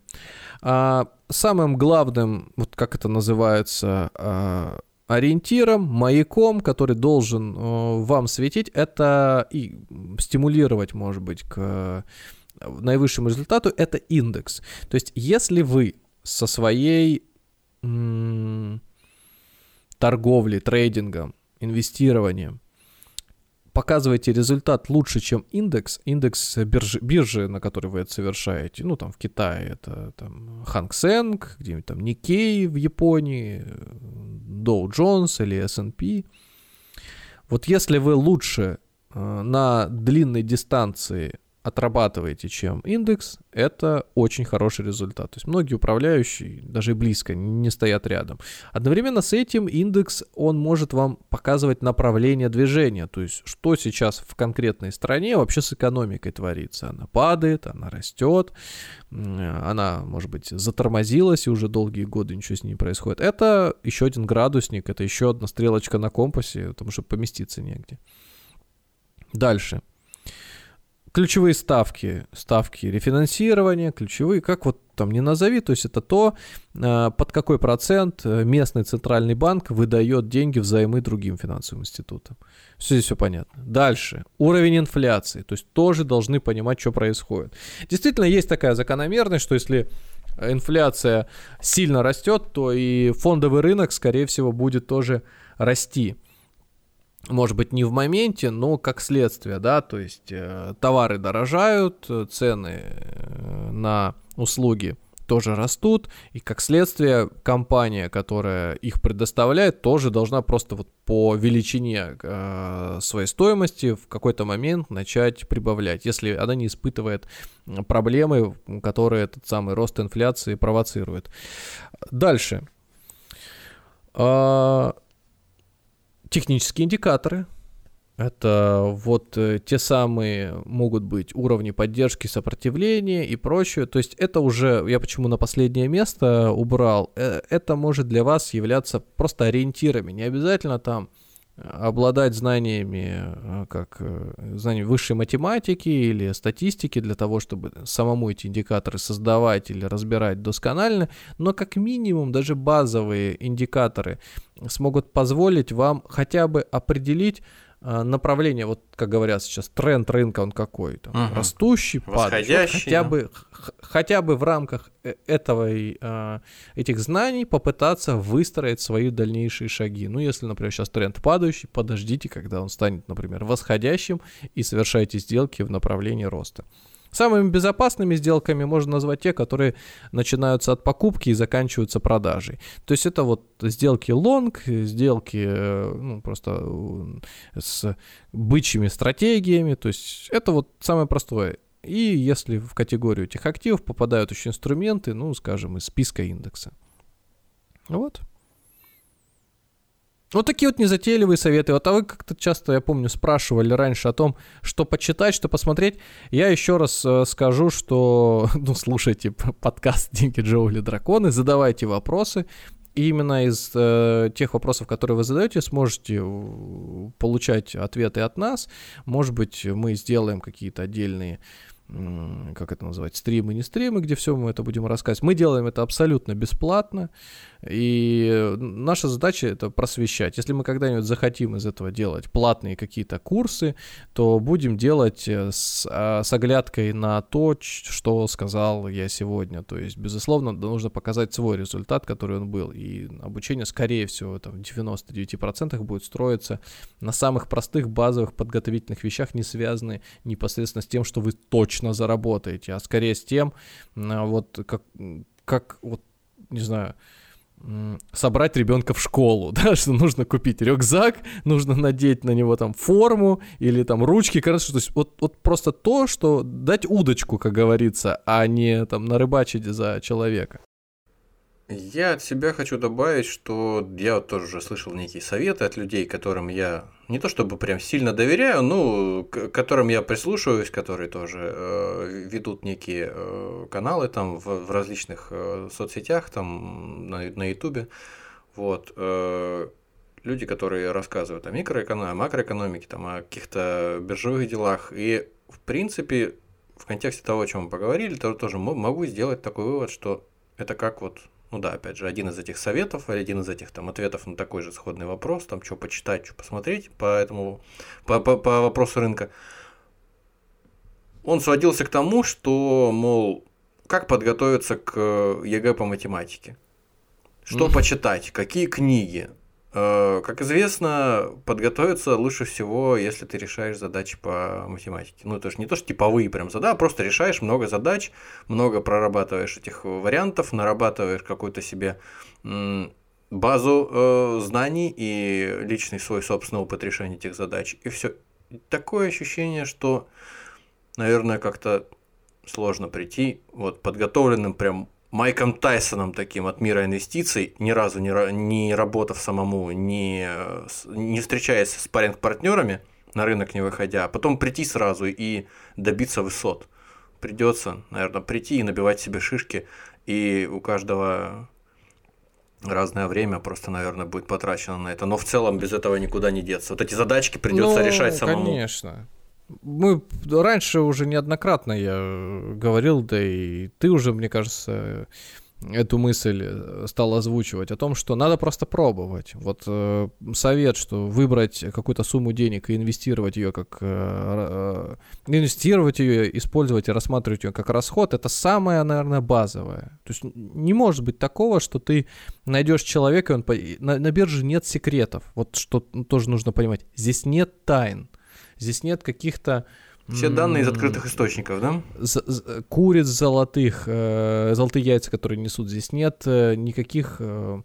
А, самым главным, вот как это называется, а, ориентиром, маяком, который должен а, вам светить, это и стимулировать, может быть, к наивысшему результату, это индекс. То есть, если вы со своей м- торговлей, трейдингом, инвестированием показываете результат лучше, чем индекс, индекс биржи, биржи, на которой вы это совершаете, ну, там, в Китае это там Hang Seng, где-нибудь там Nikkei в Японии, Dow Jones или S&P. Вот если вы лучше э, на длинной дистанции отрабатываете, чем индекс, это очень хороший результат. То есть многие управляющие даже близко не стоят рядом. Одновременно с этим индекс, он может вам показывать направление движения, то есть что сейчас в конкретной стране вообще с экономикой творится. Она падает, она растет, она, может быть, затормозилась и уже долгие годы ничего с ней не происходит. Это еще один градусник, это еще одна стрелочка на компасе, потому что поместиться негде. Дальше ключевые ставки, ставки рефинансирования, ключевые, как вот там не назови, то есть это то, а, под какой процент э, местный центральный банк выдает деньги взаймы другим финансовым институтам. Все здесь все понятно. Дальше. Уровень инфляции, то есть тоже должны понимать, что происходит. Действительно, есть такая закономерность, что если инфляция сильно растет, то и фондовый рынок, скорее всего, будет тоже расти может быть, не в моменте, но как следствие, да, то есть э, товары дорожают, цены э, на услуги тоже растут, и как следствие компания, которая их предоставляет, тоже должна просто вот по величине э, своей стоимости в какой-то момент начать прибавлять, если она не испытывает проблемы, которые этот самый рост инфляции провоцирует. Дальше. Э, технические индикаторы. Это вот э, те самые могут быть уровни поддержки, сопротивления и прочее. То есть это уже, я почему на последнее место убрал, э, это может для вас являться просто ориентирами. Не обязательно там обладать знаниями, э, как знаниями высшей математики или статистики для того, чтобы самому эти индикаторы создавать или разбирать досконально, но как минимум даже базовые индикаторы смогут позволить вам хотя бы определить направление, вот как говорят сейчас, тренд рынка он какой, там, угу. растущий, падающий, вот хотя да. бы хотя бы в рамках э, этого а, этих знаний попытаться выстроить свои дальнейшие шаги. Ну, если, например, сейчас тренд падающий, подождите, когда он станет, например, восходящим и совершайте сделки в направлении роста. Самыми безопасными сделками можно назвать те, которые начинаются от покупки и заканчиваются продажей. То есть это вот сделки лонг, сделки э, ну, просто э, с бычьими стратегиями. То есть это вот самое простое. И если в категорию этих активов попадают еще инструменты, ну, скажем, из списка индекса. Вот. Вот такие вот незатейливые советы. Вот а вы как-то часто, я помню, спрашивали раньше о том, что почитать, что посмотреть. Я еще раз э, скажу, что, ну, слушайте подкаст «Деньги Джоули Драконы», задавайте вопросы. И именно из э, тех вопросов, которые вы задаете, сможете э, получать ответы от нас. Может быть, мы сделаем какие-то отдельные как это называть, стримы, не стримы, где все мы это будем рассказывать. Мы делаем это абсолютно бесплатно, и наша задача это просвещать. Если мы когда-нибудь захотим из этого делать платные какие-то курсы, то будем делать э, с, а, с оглядкой на то, что сказал я сегодня. То есть, безусловно, нужно показать свой результат, который он был, и обучение, скорее всего, там, в 99% будет строиться на самых простых базовых подготовительных вещах, не связанные непосредственно с тем, что вы точно заработаете, а скорее с тем, вот как, как вот, не знаю, собрать ребенка в школу, да, что нужно купить рюкзак, нужно надеть на него там форму или там ручки, короче, то есть вот, вот просто то, что дать удочку, как говорится, а не там нарыбачить за человека. Я от себя хочу добавить, что я тоже уже слышал некие советы от людей, которым я не то чтобы прям сильно доверяю, но к которым я прислушиваюсь, которые тоже э, ведут некие э, каналы там в, в различных э, соцсетях, там на, на Ютубе. Вот. Э, люди, которые рассказывают о микроэкономике, о макроэкономике, там, о каких-то биржевых делах. И, в принципе, в контексте того, о чем мы поговорили, то тоже могу сделать такой вывод, что это как вот ну да, опять же, один из этих советов, или один из этих там ответов на такой же сходный вопрос, там что почитать, что посмотреть по этому, по, по, по вопросу рынка, он сводился к тому, что, мол, как подготовиться к ЕГЭ по математике, что mm-hmm. почитать, какие книги, Э, как известно, подготовиться лучше всего, если ты решаешь задачи по математике. Ну, это же не то, что типовые прям задачи, а просто решаешь много задач, много прорабатываешь этих вариантов, нарабатываешь какую-то себе базу э, знаний и личный свой собственный опыт решения этих задач. И все. Такое ощущение, что, наверное, как-то сложно прийти вот подготовленным прям Майком Тайсоном таким от мира инвестиций, ни разу не, не работав самому, не, не встречаясь с паринг-партнерами, на рынок не выходя, а потом прийти сразу и добиться высот. Придется, наверное, прийти и набивать себе шишки, и у каждого разное время просто, наверное, будет потрачено на это. Но в целом без этого никуда не деться. Вот эти задачки придется ну, решать самому. Конечно. Мы раньше уже неоднократно я говорил, да и ты уже, мне кажется, эту мысль э, стал озвучивать о том, что надо просто пробовать. Вот э, совет, что выбрать какую-то сумму денег и инвестировать ее как э, э, инвестировать ее, использовать и рассматривать ее как расход, это самое, наверное, базовое. То есть не может быть такого, что ты найдешь человека, он по... на, на бирже нет секретов. Вот что тоже нужно понимать. Здесь нет тайн. Здесь нет каких-то все данные из открытых источников, да? Куриц золотых, э, золотые яйца, которые несут, здесь нет э, никаких э,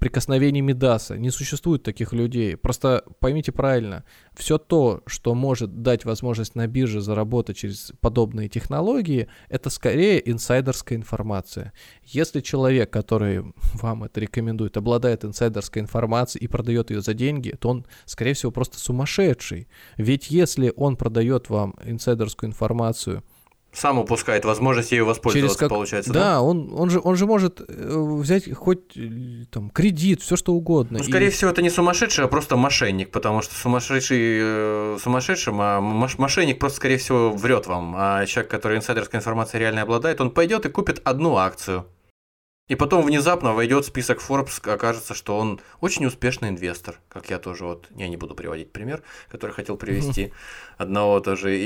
прикосновений Медаса. Не существует таких людей. Просто поймите правильно, все то, что может дать возможность на бирже заработать через подобные технологии, это скорее инсайдерская информация. Если человек, который вам это рекомендует, обладает инсайдерской информацией и продает ее за деньги, то он, скорее всего, просто сумасшедший. Ведь если он продает вам инсайдерскую информацию – сам упускает возможность ею воспользоваться, как... получается, да? Да, он, он, же, он же может э, взять хоть э, там кредит, все что угодно. Ну, скорее и... всего, это не сумасшедший, а просто мошенник, потому что сумасшедший э, сумасшедшим, а мошенник просто, скорее всего, врет вам. А человек, который инсайдерской информацией реально обладает, он пойдет и купит одну акцию. И потом внезапно войдет в список Forbes, окажется, что он очень успешный инвестор, как я тоже вот, я не буду приводить пример, который хотел привести одного тоже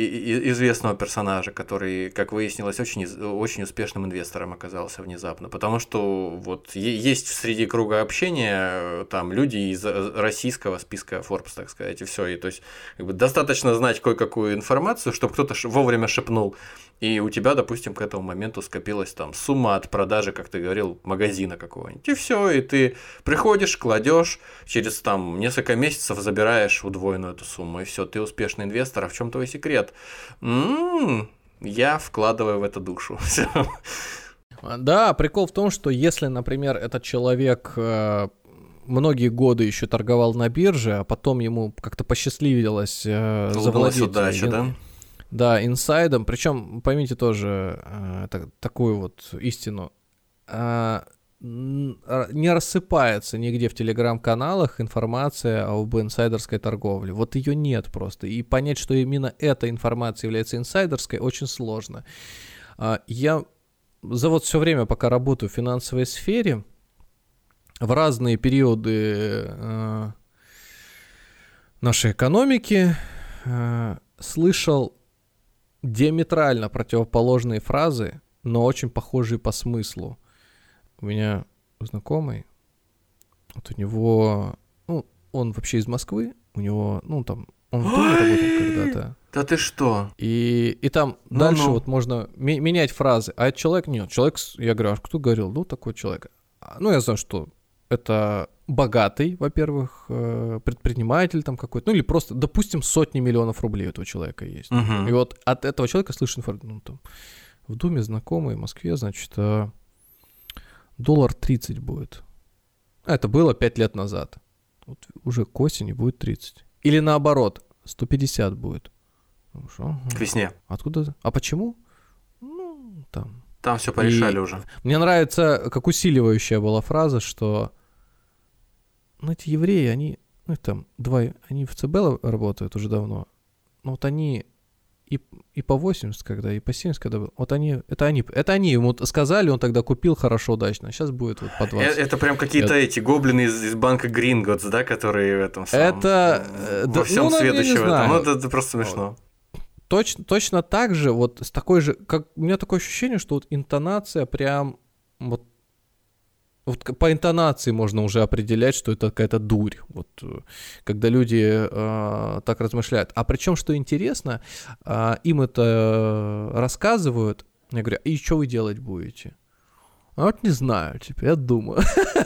известного персонажа, который, как выяснилось, очень, очень успешным инвестором оказался внезапно, потому что вот есть среди круга общения там люди из э, российского списка Forbes, так сказать, и все, и то есть как бы, достаточно знать кое-какую информацию, чтобы кто-то вовремя шепнул, и у тебя, допустим, к этому моменту скопилась там сумма от продажи, как ты говорил, магазина какого-нибудь. И все, и ты приходишь, кладешь, через там несколько месяцев забираешь удвоенную эту сумму, и все, ты успешный инвестор. А в чем твой секрет? М-м-м, я вкладываю в это душу. Да, прикол в том, что если, например, этот человек э, многие годы еще торговал на бирже, а потом ему как-то посчастливилось э, завладеть... удача, да? Да, инсайдом. Причем, поймите тоже э, так, такую вот истину. Э, не рассыпается нигде в телеграм-каналах информация об инсайдерской торговле. Вот ее нет просто. И понять, что именно эта информация является инсайдерской, очень сложно. Э, я за вот все время, пока работаю в финансовой сфере, в разные периоды э, нашей экономики э, слышал диаметрально противоположные фразы, но очень похожие по смыслу. У меня знакомый, вот у него, ну, он вообще из Москвы, у него, ну, там, он в Думе работал когда-то. Да ты что? И, и там ну, дальше ну. вот можно менять фразы. А человек нет. Человек, я говорю, а кто говорил? Ну, такой человек. А, ну, я знаю, что это богатый, во-первых, э, предприниматель там какой-то, ну или просто, допустим, сотни миллионов рублей у этого человека есть. Uh-huh. И вот от этого человека информацию, ну там, в Думе знакомые, в Москве, значит, э, доллар 30 будет. А это было 5 лет назад. Вот уже к осени будет 30. Или наоборот, 150 будет. Ну, шо? К весне. Откуда? А почему? Ну, там. Там все порешали и уже. Мне нравится, как усиливающая была фраза, что ну, эти евреи, они, ну, там, два, они в ЦБ работают уже давно, но вот они и, и по 80 когда, и по 70 когда, вот они, это они, это они ему сказали, он тогда купил хорошо, удачно, а сейчас будет вот по 20. Это, это прям какие-то это... эти гоблины из, из банка Гринготс, да, которые в этом самом, Это... Во да, всем ну, следующем этом, ну, это, это просто смешно. Точно, точно так же, вот с такой же, как у меня такое ощущение, что вот интонация прям вот вот по интонации можно уже определять, что это какая-то дурь. Вот э, когда люди э, так размышляют. А причем, что интересно, э, им это рассказывают. Я говорю, и что вы делать будете? А вот не знаю, теперь я думаю.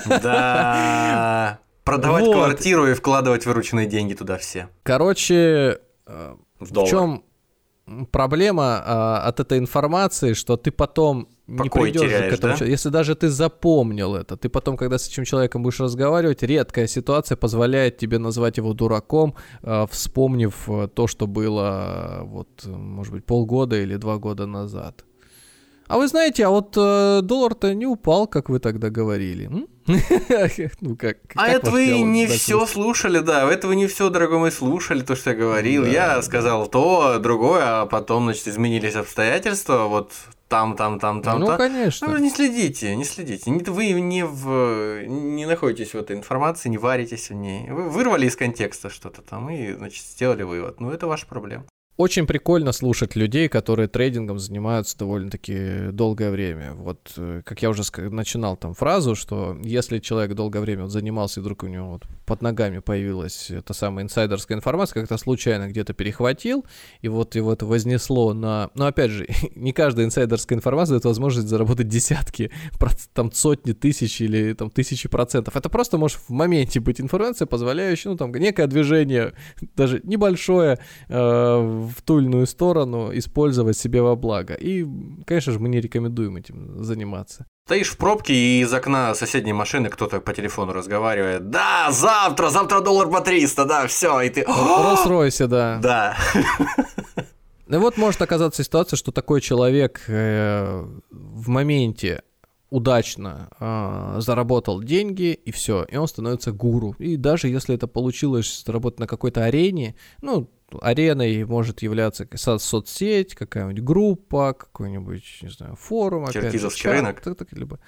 Да. Продавать вот. квартиру и вкладывать вырученные деньги туда все. Короче, э, в, в чем проблема а, от этой информации, что ты потом не придешь теряешь, к этому да? Если даже ты запомнил это, ты потом, когда с этим человеком будешь разговаривать, редкая ситуация позволяет тебе назвать его дураком, а, вспомнив э, то, что было, вот, может быть, полгода или два года назад. А вы знаете, а вот э, доллар-то не упал, как вы тогда говорили. ну как? А это вы не все слушали, да. Это вы не все, дорогой мой, слушали то, что я говорил. Я сказал то, другое, а потом, значит, изменились обстоятельства. Вот там, там, там, там. Ну, конечно. Ну, не следите, не следите. Вы не, в, не находитесь в этой информации, не варитесь в ней. Вы вырвали из контекста что-то там и, значит, сделали вывод. Ну, это ваша проблема. Очень прикольно слушать людей, которые трейдингом занимаются довольно-таки долгое время. Вот, э, как я уже начинал там фразу, что если человек долгое время вот занимался, и вдруг у него вот под ногами появилась та самая инсайдерская информация, как-то случайно где-то перехватил, и вот его это вознесло на... Но опять же, не каждая инсайдерская информация дает возможность заработать десятки, там сотни тысяч или там тысячи процентов. Это просто может в моменте быть информация, позволяющая, ну там, некое движение, даже небольшое, э, в ту или иную сторону использовать себе во благо. И, конечно же, мы не рекомендуем этим заниматься. Стоишь в пробке, и из окна соседней машины кто-то по телефону разговаривает. Да, завтра, завтра доллар по 300, да, все, и ты... Роллс-Ройсе, да. Да. И вот может оказаться ситуация, что такой человек э, в моменте удачно э, заработал деньги, и все, и он становится гуру. И даже если это получилось заработать на какой-то арене, ну, ареной может являться соцсеть, какая-нибудь группа, какой-нибудь, не знаю, форум, опять же, чат, рынок. Так, так, либо.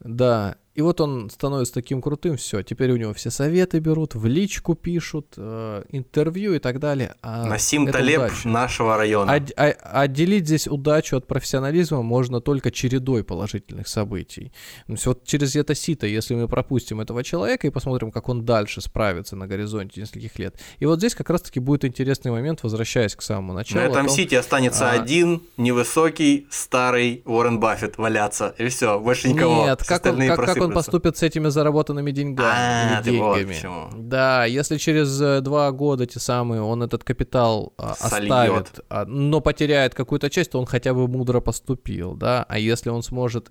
Да, и вот он становится таким крутым, все, теперь у него все советы берут, в личку пишут, э, интервью и так далее. А Насим Талеб удача. нашего района. А, а, отделить здесь удачу от профессионализма можно только чередой положительных событий. То есть вот через это сито, если мы пропустим этого человека и посмотрим, как он дальше справится на горизонте нескольких лет. И вот здесь как раз-таки будет интересный момент, возвращаясь к самому началу. На этом том, сите останется а... один невысокий старый Уоррен Баффет валяться, и все, больше никого. Нет, как он, как, как он поступит с этими заработанными деньгами. А, деньгами. Вот да, если через э, два года те самые он этот капитал а, оставит, а, но потеряет какую-то часть, то он хотя бы мудро поступил, да. А если он сможет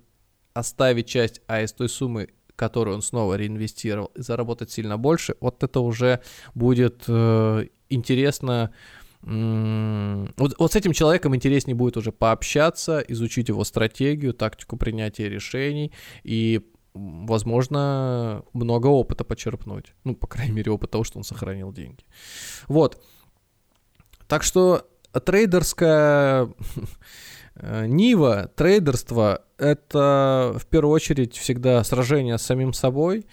оставить часть, а из той суммы которую он снова реинвестировал, и заработать сильно больше, вот это уже будет э, интересно. Вот, вот с этим человеком интереснее будет уже пообщаться, изучить его стратегию, тактику принятия решений и возможно, много опыта почерпнуть. Ну, по крайней мере, опыт того, что он сохранил деньги. Вот. Так что трейдерская э, Нива, трейдерство — это в первую очередь всегда сражение с самим собой,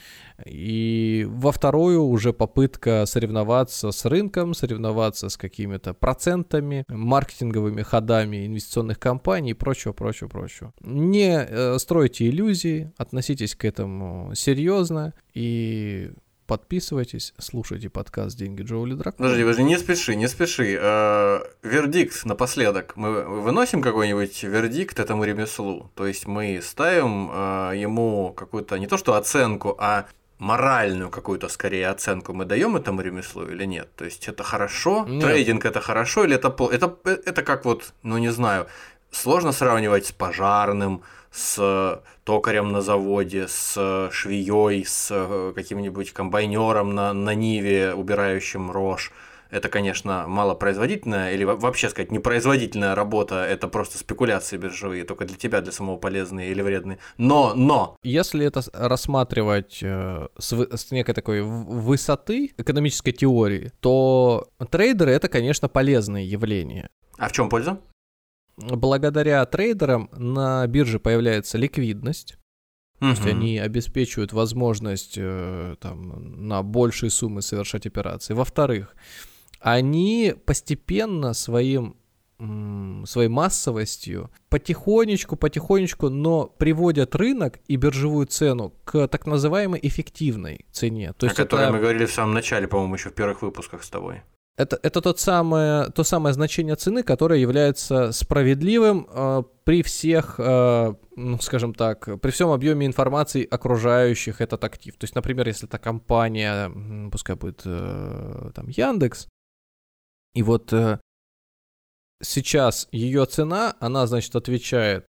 и во вторую уже попытка соревноваться с рынком, соревноваться с какими-то процентами, маркетинговыми ходами инвестиционных компаний и прочего, прочего, прочего. Не э, стройте иллюзии, относитесь к этому серьезно и подписывайтесь, слушайте подкаст «Деньги Джоули Дракона». Подожди, подожди, не спеши, не спеши. Э, вердикт напоследок. Мы выносим какой-нибудь вердикт этому ремеслу? То есть мы ставим э, ему какую-то, не то что оценку, а моральную какую-то скорее оценку мы даем этому ремеслу или нет? То есть это хорошо, нет. трейдинг это хорошо или это это это как вот, ну не знаю, сложно сравнивать с пожарным, с токарем на заводе, с швеей, с э, каким-нибудь комбайнером на, на Ниве, убирающим рожь это, конечно, малопроизводительная или вообще сказать непроизводительная работа, это просто спекуляции биржевые, только для тебя, для самого полезные или вредные. Но, но! Если это рассматривать э, с, с некой такой высоты экономической теории, то трейдеры это, конечно, полезные явления. А в чем польза? Благодаря трейдерам на бирже появляется ликвидность, то есть они обеспечивают возможность э, там, на большие суммы совершать операции. Во-вторых, они постепенно своим своей массовостью потихонечку, потихонечку, но приводят рынок и биржевую цену к так называемой эффективной цене. То есть О которой это... мы говорили в самом начале, по-моему, еще в первых выпусках с тобой. Это, это тот самое, то самое значение цены, которое является справедливым э, при всех, э, ну, скажем так, при всем объеме информации окружающих этот актив. То есть, например, если это компания, пускай будет э, там Яндекс, и вот э, сейчас ее цена, она, значит, отвечает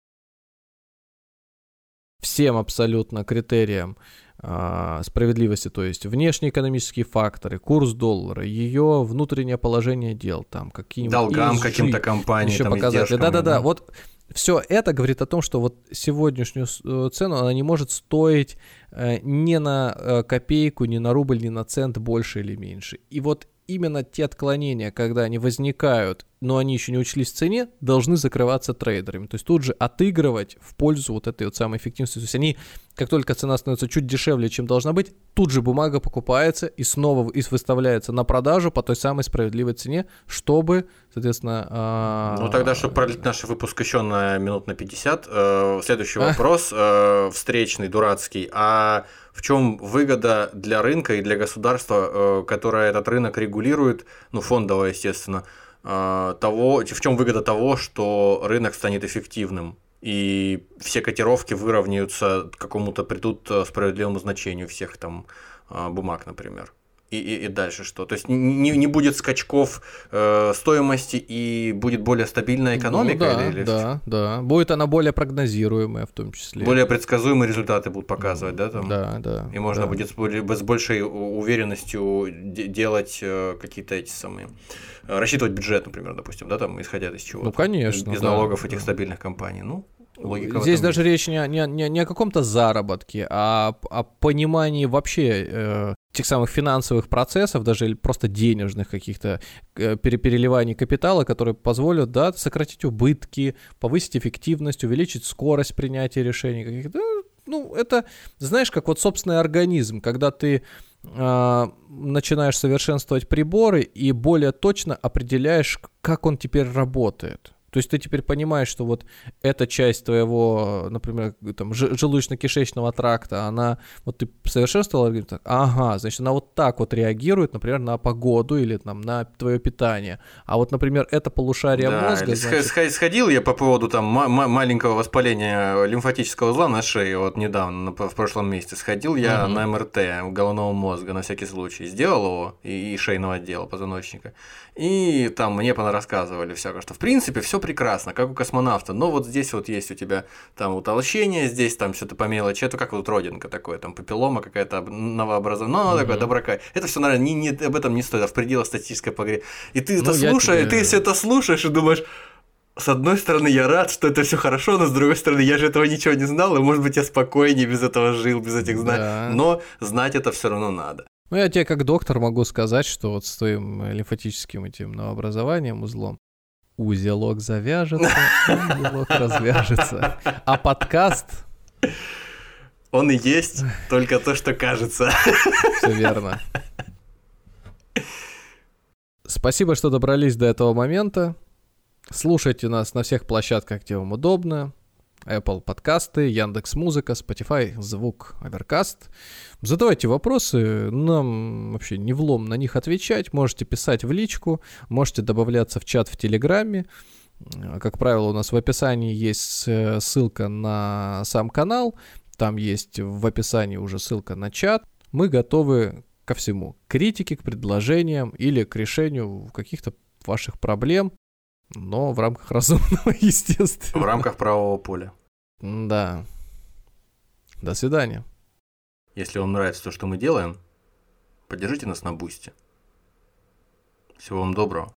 всем абсолютно критериям э, справедливости, то есть внешние экономические факторы, курс доллара, ее внутреннее положение дел, там какие-нибудь долгам каким-то компаниям, еще показатели. Да-да-да, вот все это говорит о том, что вот сегодняшнюю э, цену она не может стоить э, ни на э, копейку, ни на рубль, ни на цент больше или меньше. И вот именно те отклонения, когда они возникают, но они еще не учлись в цене, должны закрываться трейдерами. То есть тут же отыгрывать в пользу вот этой вот самой эффективности. То есть они, как только цена становится чуть дешевле, чем должна быть, тут же бумага покупается и снова и выставляется на продажу по той самой справедливой цене, чтобы, соответственно... А, ну тогда, чтобы пролить наш выпуск еще на минут на 50, э, следующий вопрос, э, встречный, дурацкий. А в чем выгода для рынка и для государства, э, которое этот рынок регулирует, ну, фондово, естественно, э, того, в чем выгода того, что рынок станет эффективным, и все котировки выровняются к какому-то придут э, справедливому значению всех там бумаг, например и, и, и дальше что? То есть не, не будет скачков э, стоимости и будет более стабильная экономика? Ну, да, или, или да, да. Будет она более прогнозируемая в том числе. Более предсказуемые результаты будут показывать, да? Там? Да, да. И можно да. будет с, с большей уверенностью делать э, какие-то эти самые... Э, рассчитывать бюджет, например, допустим, да, там, исходя из чего? Ну, конечно. Из да, налогов этих стабильных компаний. Ну, Логика Здесь даже речь не, не, не, не о каком-то заработке, а о понимании вообще э, тех самых финансовых процессов, даже или просто денежных каких-то э, переливаний капитала, которые позволят да, сократить убытки, повысить эффективность, увеличить скорость принятия решений каких-то. Ну, это, знаешь, как вот собственный организм, когда ты э, начинаешь совершенствовать приборы и более точно определяешь, как он теперь работает. То есть ты теперь понимаешь, что вот эта часть твоего, например, там, желудочно-кишечного тракта, она, вот ты совершенствовал алгоритм, ага, значит, она вот так вот реагирует, например, на погоду или там на твое питание. А вот, например, это полушарие да, мозга... Значит... Сходил я по поводу там маленького воспаления лимфатического узла на шее, вот недавно, в прошлом месяце, сходил я угу. на МРТ головного мозга на всякий случай, сделал его и, и шейного отдела позвоночника. И там мне рассказывали всякое, что в принципе все прекрасно, как у космонавта, но вот здесь вот есть у тебя там утолщение, здесь там что-то по мелочи, это как вот родинка такое, там папиллома какая-то новообразованная, ну, mm-hmm. такое доброка. Это все, наверное, не, не, об этом не стоит, а в пределах статистической погре. И ты ну, это слушаешь, тебе... ты все это слушаешь и думаешь, с одной стороны, я рад, что это все хорошо, но с другой стороны, я же этого ничего не знал, и может быть я спокойнее без этого жил, без этих знаний. Да. Но знать это все равно надо. Ну, я тебе как доктор могу сказать, что вот с твоим лимфатическим этим новообразованием, узлом, узелок завяжется, узелок развяжется. А подкаст... Он и есть, только то, что кажется. Все верно. Спасибо, что добрались до этого момента. Слушайте нас на всех площадках, где вам удобно. Apple подкасты, Яндекс Музыка, Spotify, Звук, Аверкаст. Задавайте вопросы, нам вообще не влом на них отвечать. Можете писать в личку, можете добавляться в чат в Телеграме. Как правило, у нас в описании есть ссылка на сам канал, там есть в описании уже ссылка на чат. Мы готовы ко всему. К критике, к предложениям или к решению каких-то ваших проблем но в рамках разумного, естественно. В рамках правового поля. Да. До свидания. Если вам нравится то, что мы делаем, поддержите нас на бусте. Всего вам доброго.